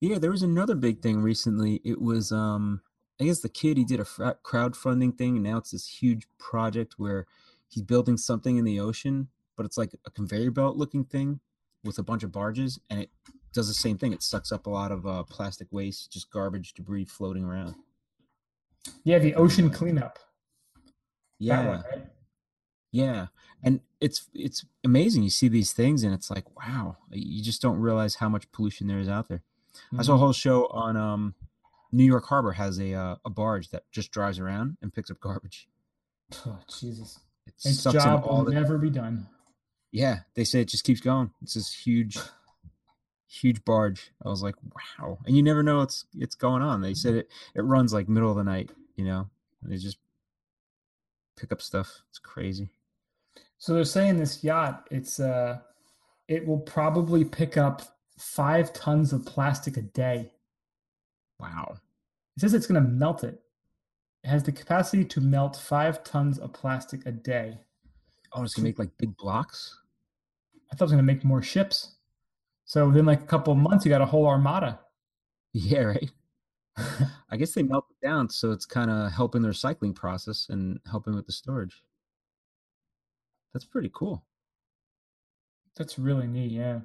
Yeah, there was another big thing recently. It was um I guess the kid he did a fra- crowdfunding thing and now it's this huge project where he's building something in the ocean, but it's like a conveyor belt looking thing with a bunch of barges and it does the same thing. It sucks up a lot of uh, plastic waste, just garbage, debris floating around. Yeah, the ocean cleanup. Yeah. one, right? Yeah. And it's it's amazing. You see these things and it's like, wow, you just don't realize how much pollution there is out there. I saw a Mhm. whole show on um New York Harbor has a uh, a barge that just drives around and picks up garbage. Oh, Jesus. It Its job will the never be done. Yeah, they say it just keeps going. It's this huge huge barge. I was like, wow. And you never know what's it's going on. They said it it runs like middle of the night, you know. And they just pick up stuff. It's crazy. So they're saying this yacht, it's uh it will probably pick up five tons of plastic a day. Wow. It says it's gonna melt it. It has the capacity to melt five tons of plastic a day. Oh, it's gonna make like big blocks. I thought it was gonna make more ships. So within like a couple of months, you got a whole armada. Yeah, right. I guess they melt it down, so it's kind of helping the recycling process and helping with the storage. That's pretty cool. That's really neat. Yeah,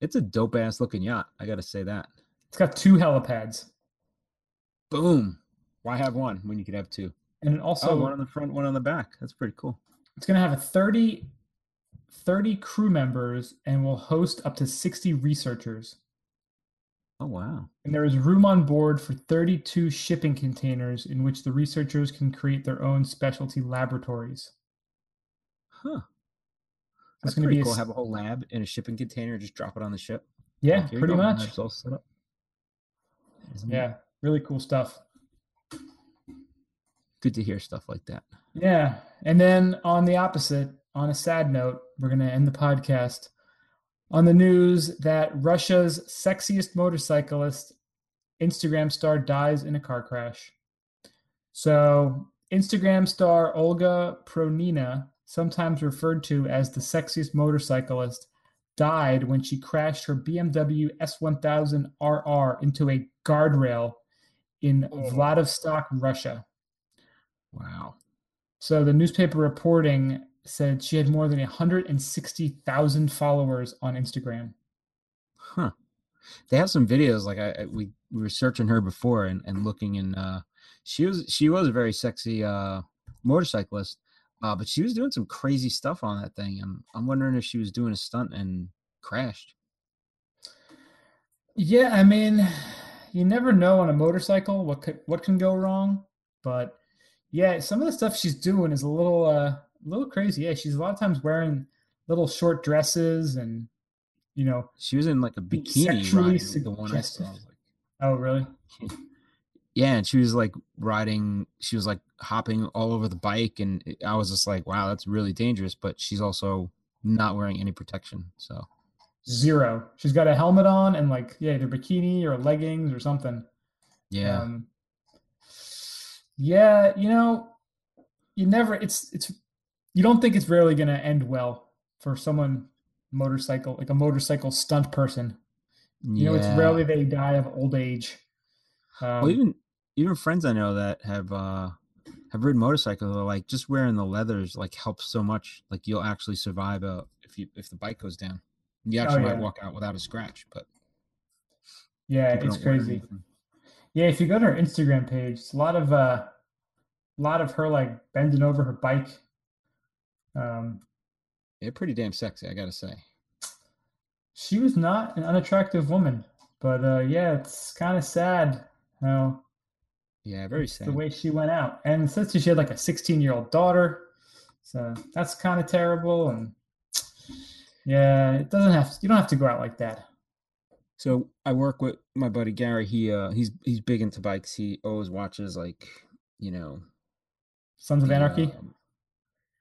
It's a dope ass looking yacht. I gotta say that. it's got two helipads, Boom. Why have one when you could have two? and it also oh, one on the front, one on the back. That's pretty cool. it's gonna have a 30, 30 crew members and will host up to sixty researchers. Oh wow. And there is room on board for 32 shipping containers in which the researchers can create their own specialty laboratories. Huh. It's That's going to be cool. s- Have a whole lab in a shipping container, just drop it on the ship. yeah, Like, pretty much. all set up. Isn't it Yeah, really cool stuff. Good to hear stuff like that. Yeah, and then on the opposite, on a sad note, we're going to end the podcast on the news that Russia's sexiest motorcyclist, Instagram star, dies in a car crash. So, Instagram star Olga Pronina, sometimes referred to as the sexiest motorcyclist, died when she crashed her BMW S1000 RR into a guardrail in Oh. Vladivostok, Russia. Wow. So the newspaper reporting said she had more than 160,000 followers on Instagram. Huh. They have some videos like I, I we, we were searching her before and, and looking and uh she was she was a very sexy uh motorcyclist. Uh but she was doing some crazy stuff on that thing. I'm I'm wondering if she was doing a stunt and crashed. Yeah, I mean, you never know on a motorcycle what could, what can go wrong, but yeah, some of the stuff she's doing is a little uh, a little crazy. Yeah, she's a lot of times wearing little short dresses and you know, She was in like a bikini Sexually riding the one I saw. Suggestive. like, oh really? yeah, and she was like riding. She was like hopping all over the bike, and I was just like, wow, that's really dangerous. But she's also not wearing any protection. So Zero. She's got a helmet on and like yeah, either bikini or leggings or something. yeah, Um, yeah, you know, you never. It's it's. You don't think it's rarely going to end well for someone motorcycle like a motorcycle stunt person. You know, it's rarely they die of old age. Um, well, even even friends I know that have uh have ridden motorcycles are like just wearing the leathers like helps so much. Like you'll actually survive a if you if the bike goes down. You actually Oh, yeah. might walk out without a scratch, but yeah, it's crazy. Yeah, if you go to her Instagram page, it's a lot of uh, a lot of her like bending over her bike. Um, They're pretty damn sexy, I gotta say. she was not an unattractive woman, but uh, yeah, it's kind of sad how Yeah, very sad. the way she went out. And says she had like a 16 year old daughter. So that's kind of terrible. And yeah, it doesn't have. You don't have to go out like that. So I work with my buddy Gary. He uh he's he's big into bikes. He always watches like you know Sons of the, Anarchy. um,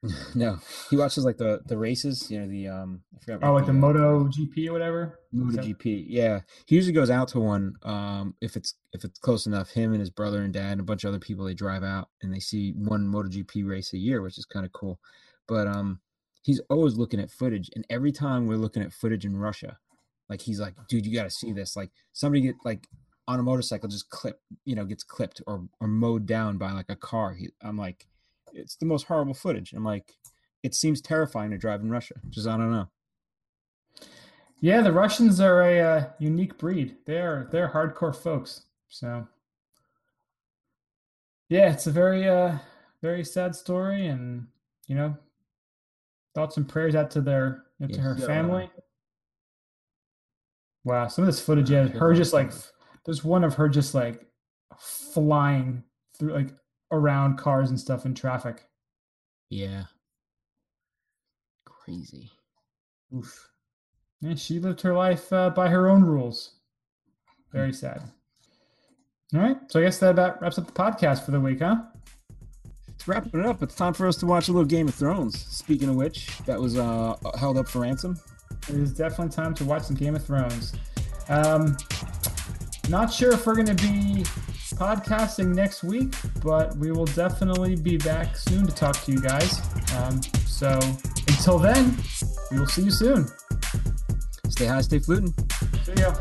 no, he watches like the the races. You know the um I forgot. oh, like the uh, Moto GP or whatever. Moto that- MotoGP. Yeah, he usually goes out to one. Um, if it's if it's close enough, him and his brother and dad and a bunch of other people they drive out and they see one Moto GP race a year, which is kind of cool. But um, he's always looking at footage, and every time we're looking at footage in Russia, like he's like, "Dude, you got to see this!" Like somebody get like on a motorcycle just clip, you know, gets clipped or or mowed down by like a car. He, I'm like, it's the most horrible footage. I'm like, it seems terrifying to drive in Russia. Just I don't know. Yeah, the Russians are a uh, unique breed. They are they're hardcore folks. So yeah, it's a very uh very sad story, and you know, thoughts and prayers out to their to Yeah, her so, family. Wow, some of this footage, yeah, her just like there's one of her just like flying through like around cars and stuff in traffic. Yeah. Crazy. Oof. Yeah, she lived her life uh, by her own rules. Very sad. All right, so I guess that about wraps up the podcast for the week, huh? It's wrapping it up. It's time for us to watch a little Game of Thrones. Speaking of which, that was uh held up for ransom. It is definitely time to watch some Game of Thrones. Um, not sure if we're going to be podcasting next week, but we will definitely be back soon to talk to you guys. Um, so until then, we will see you soon. Stay high, stay fluting. See ya.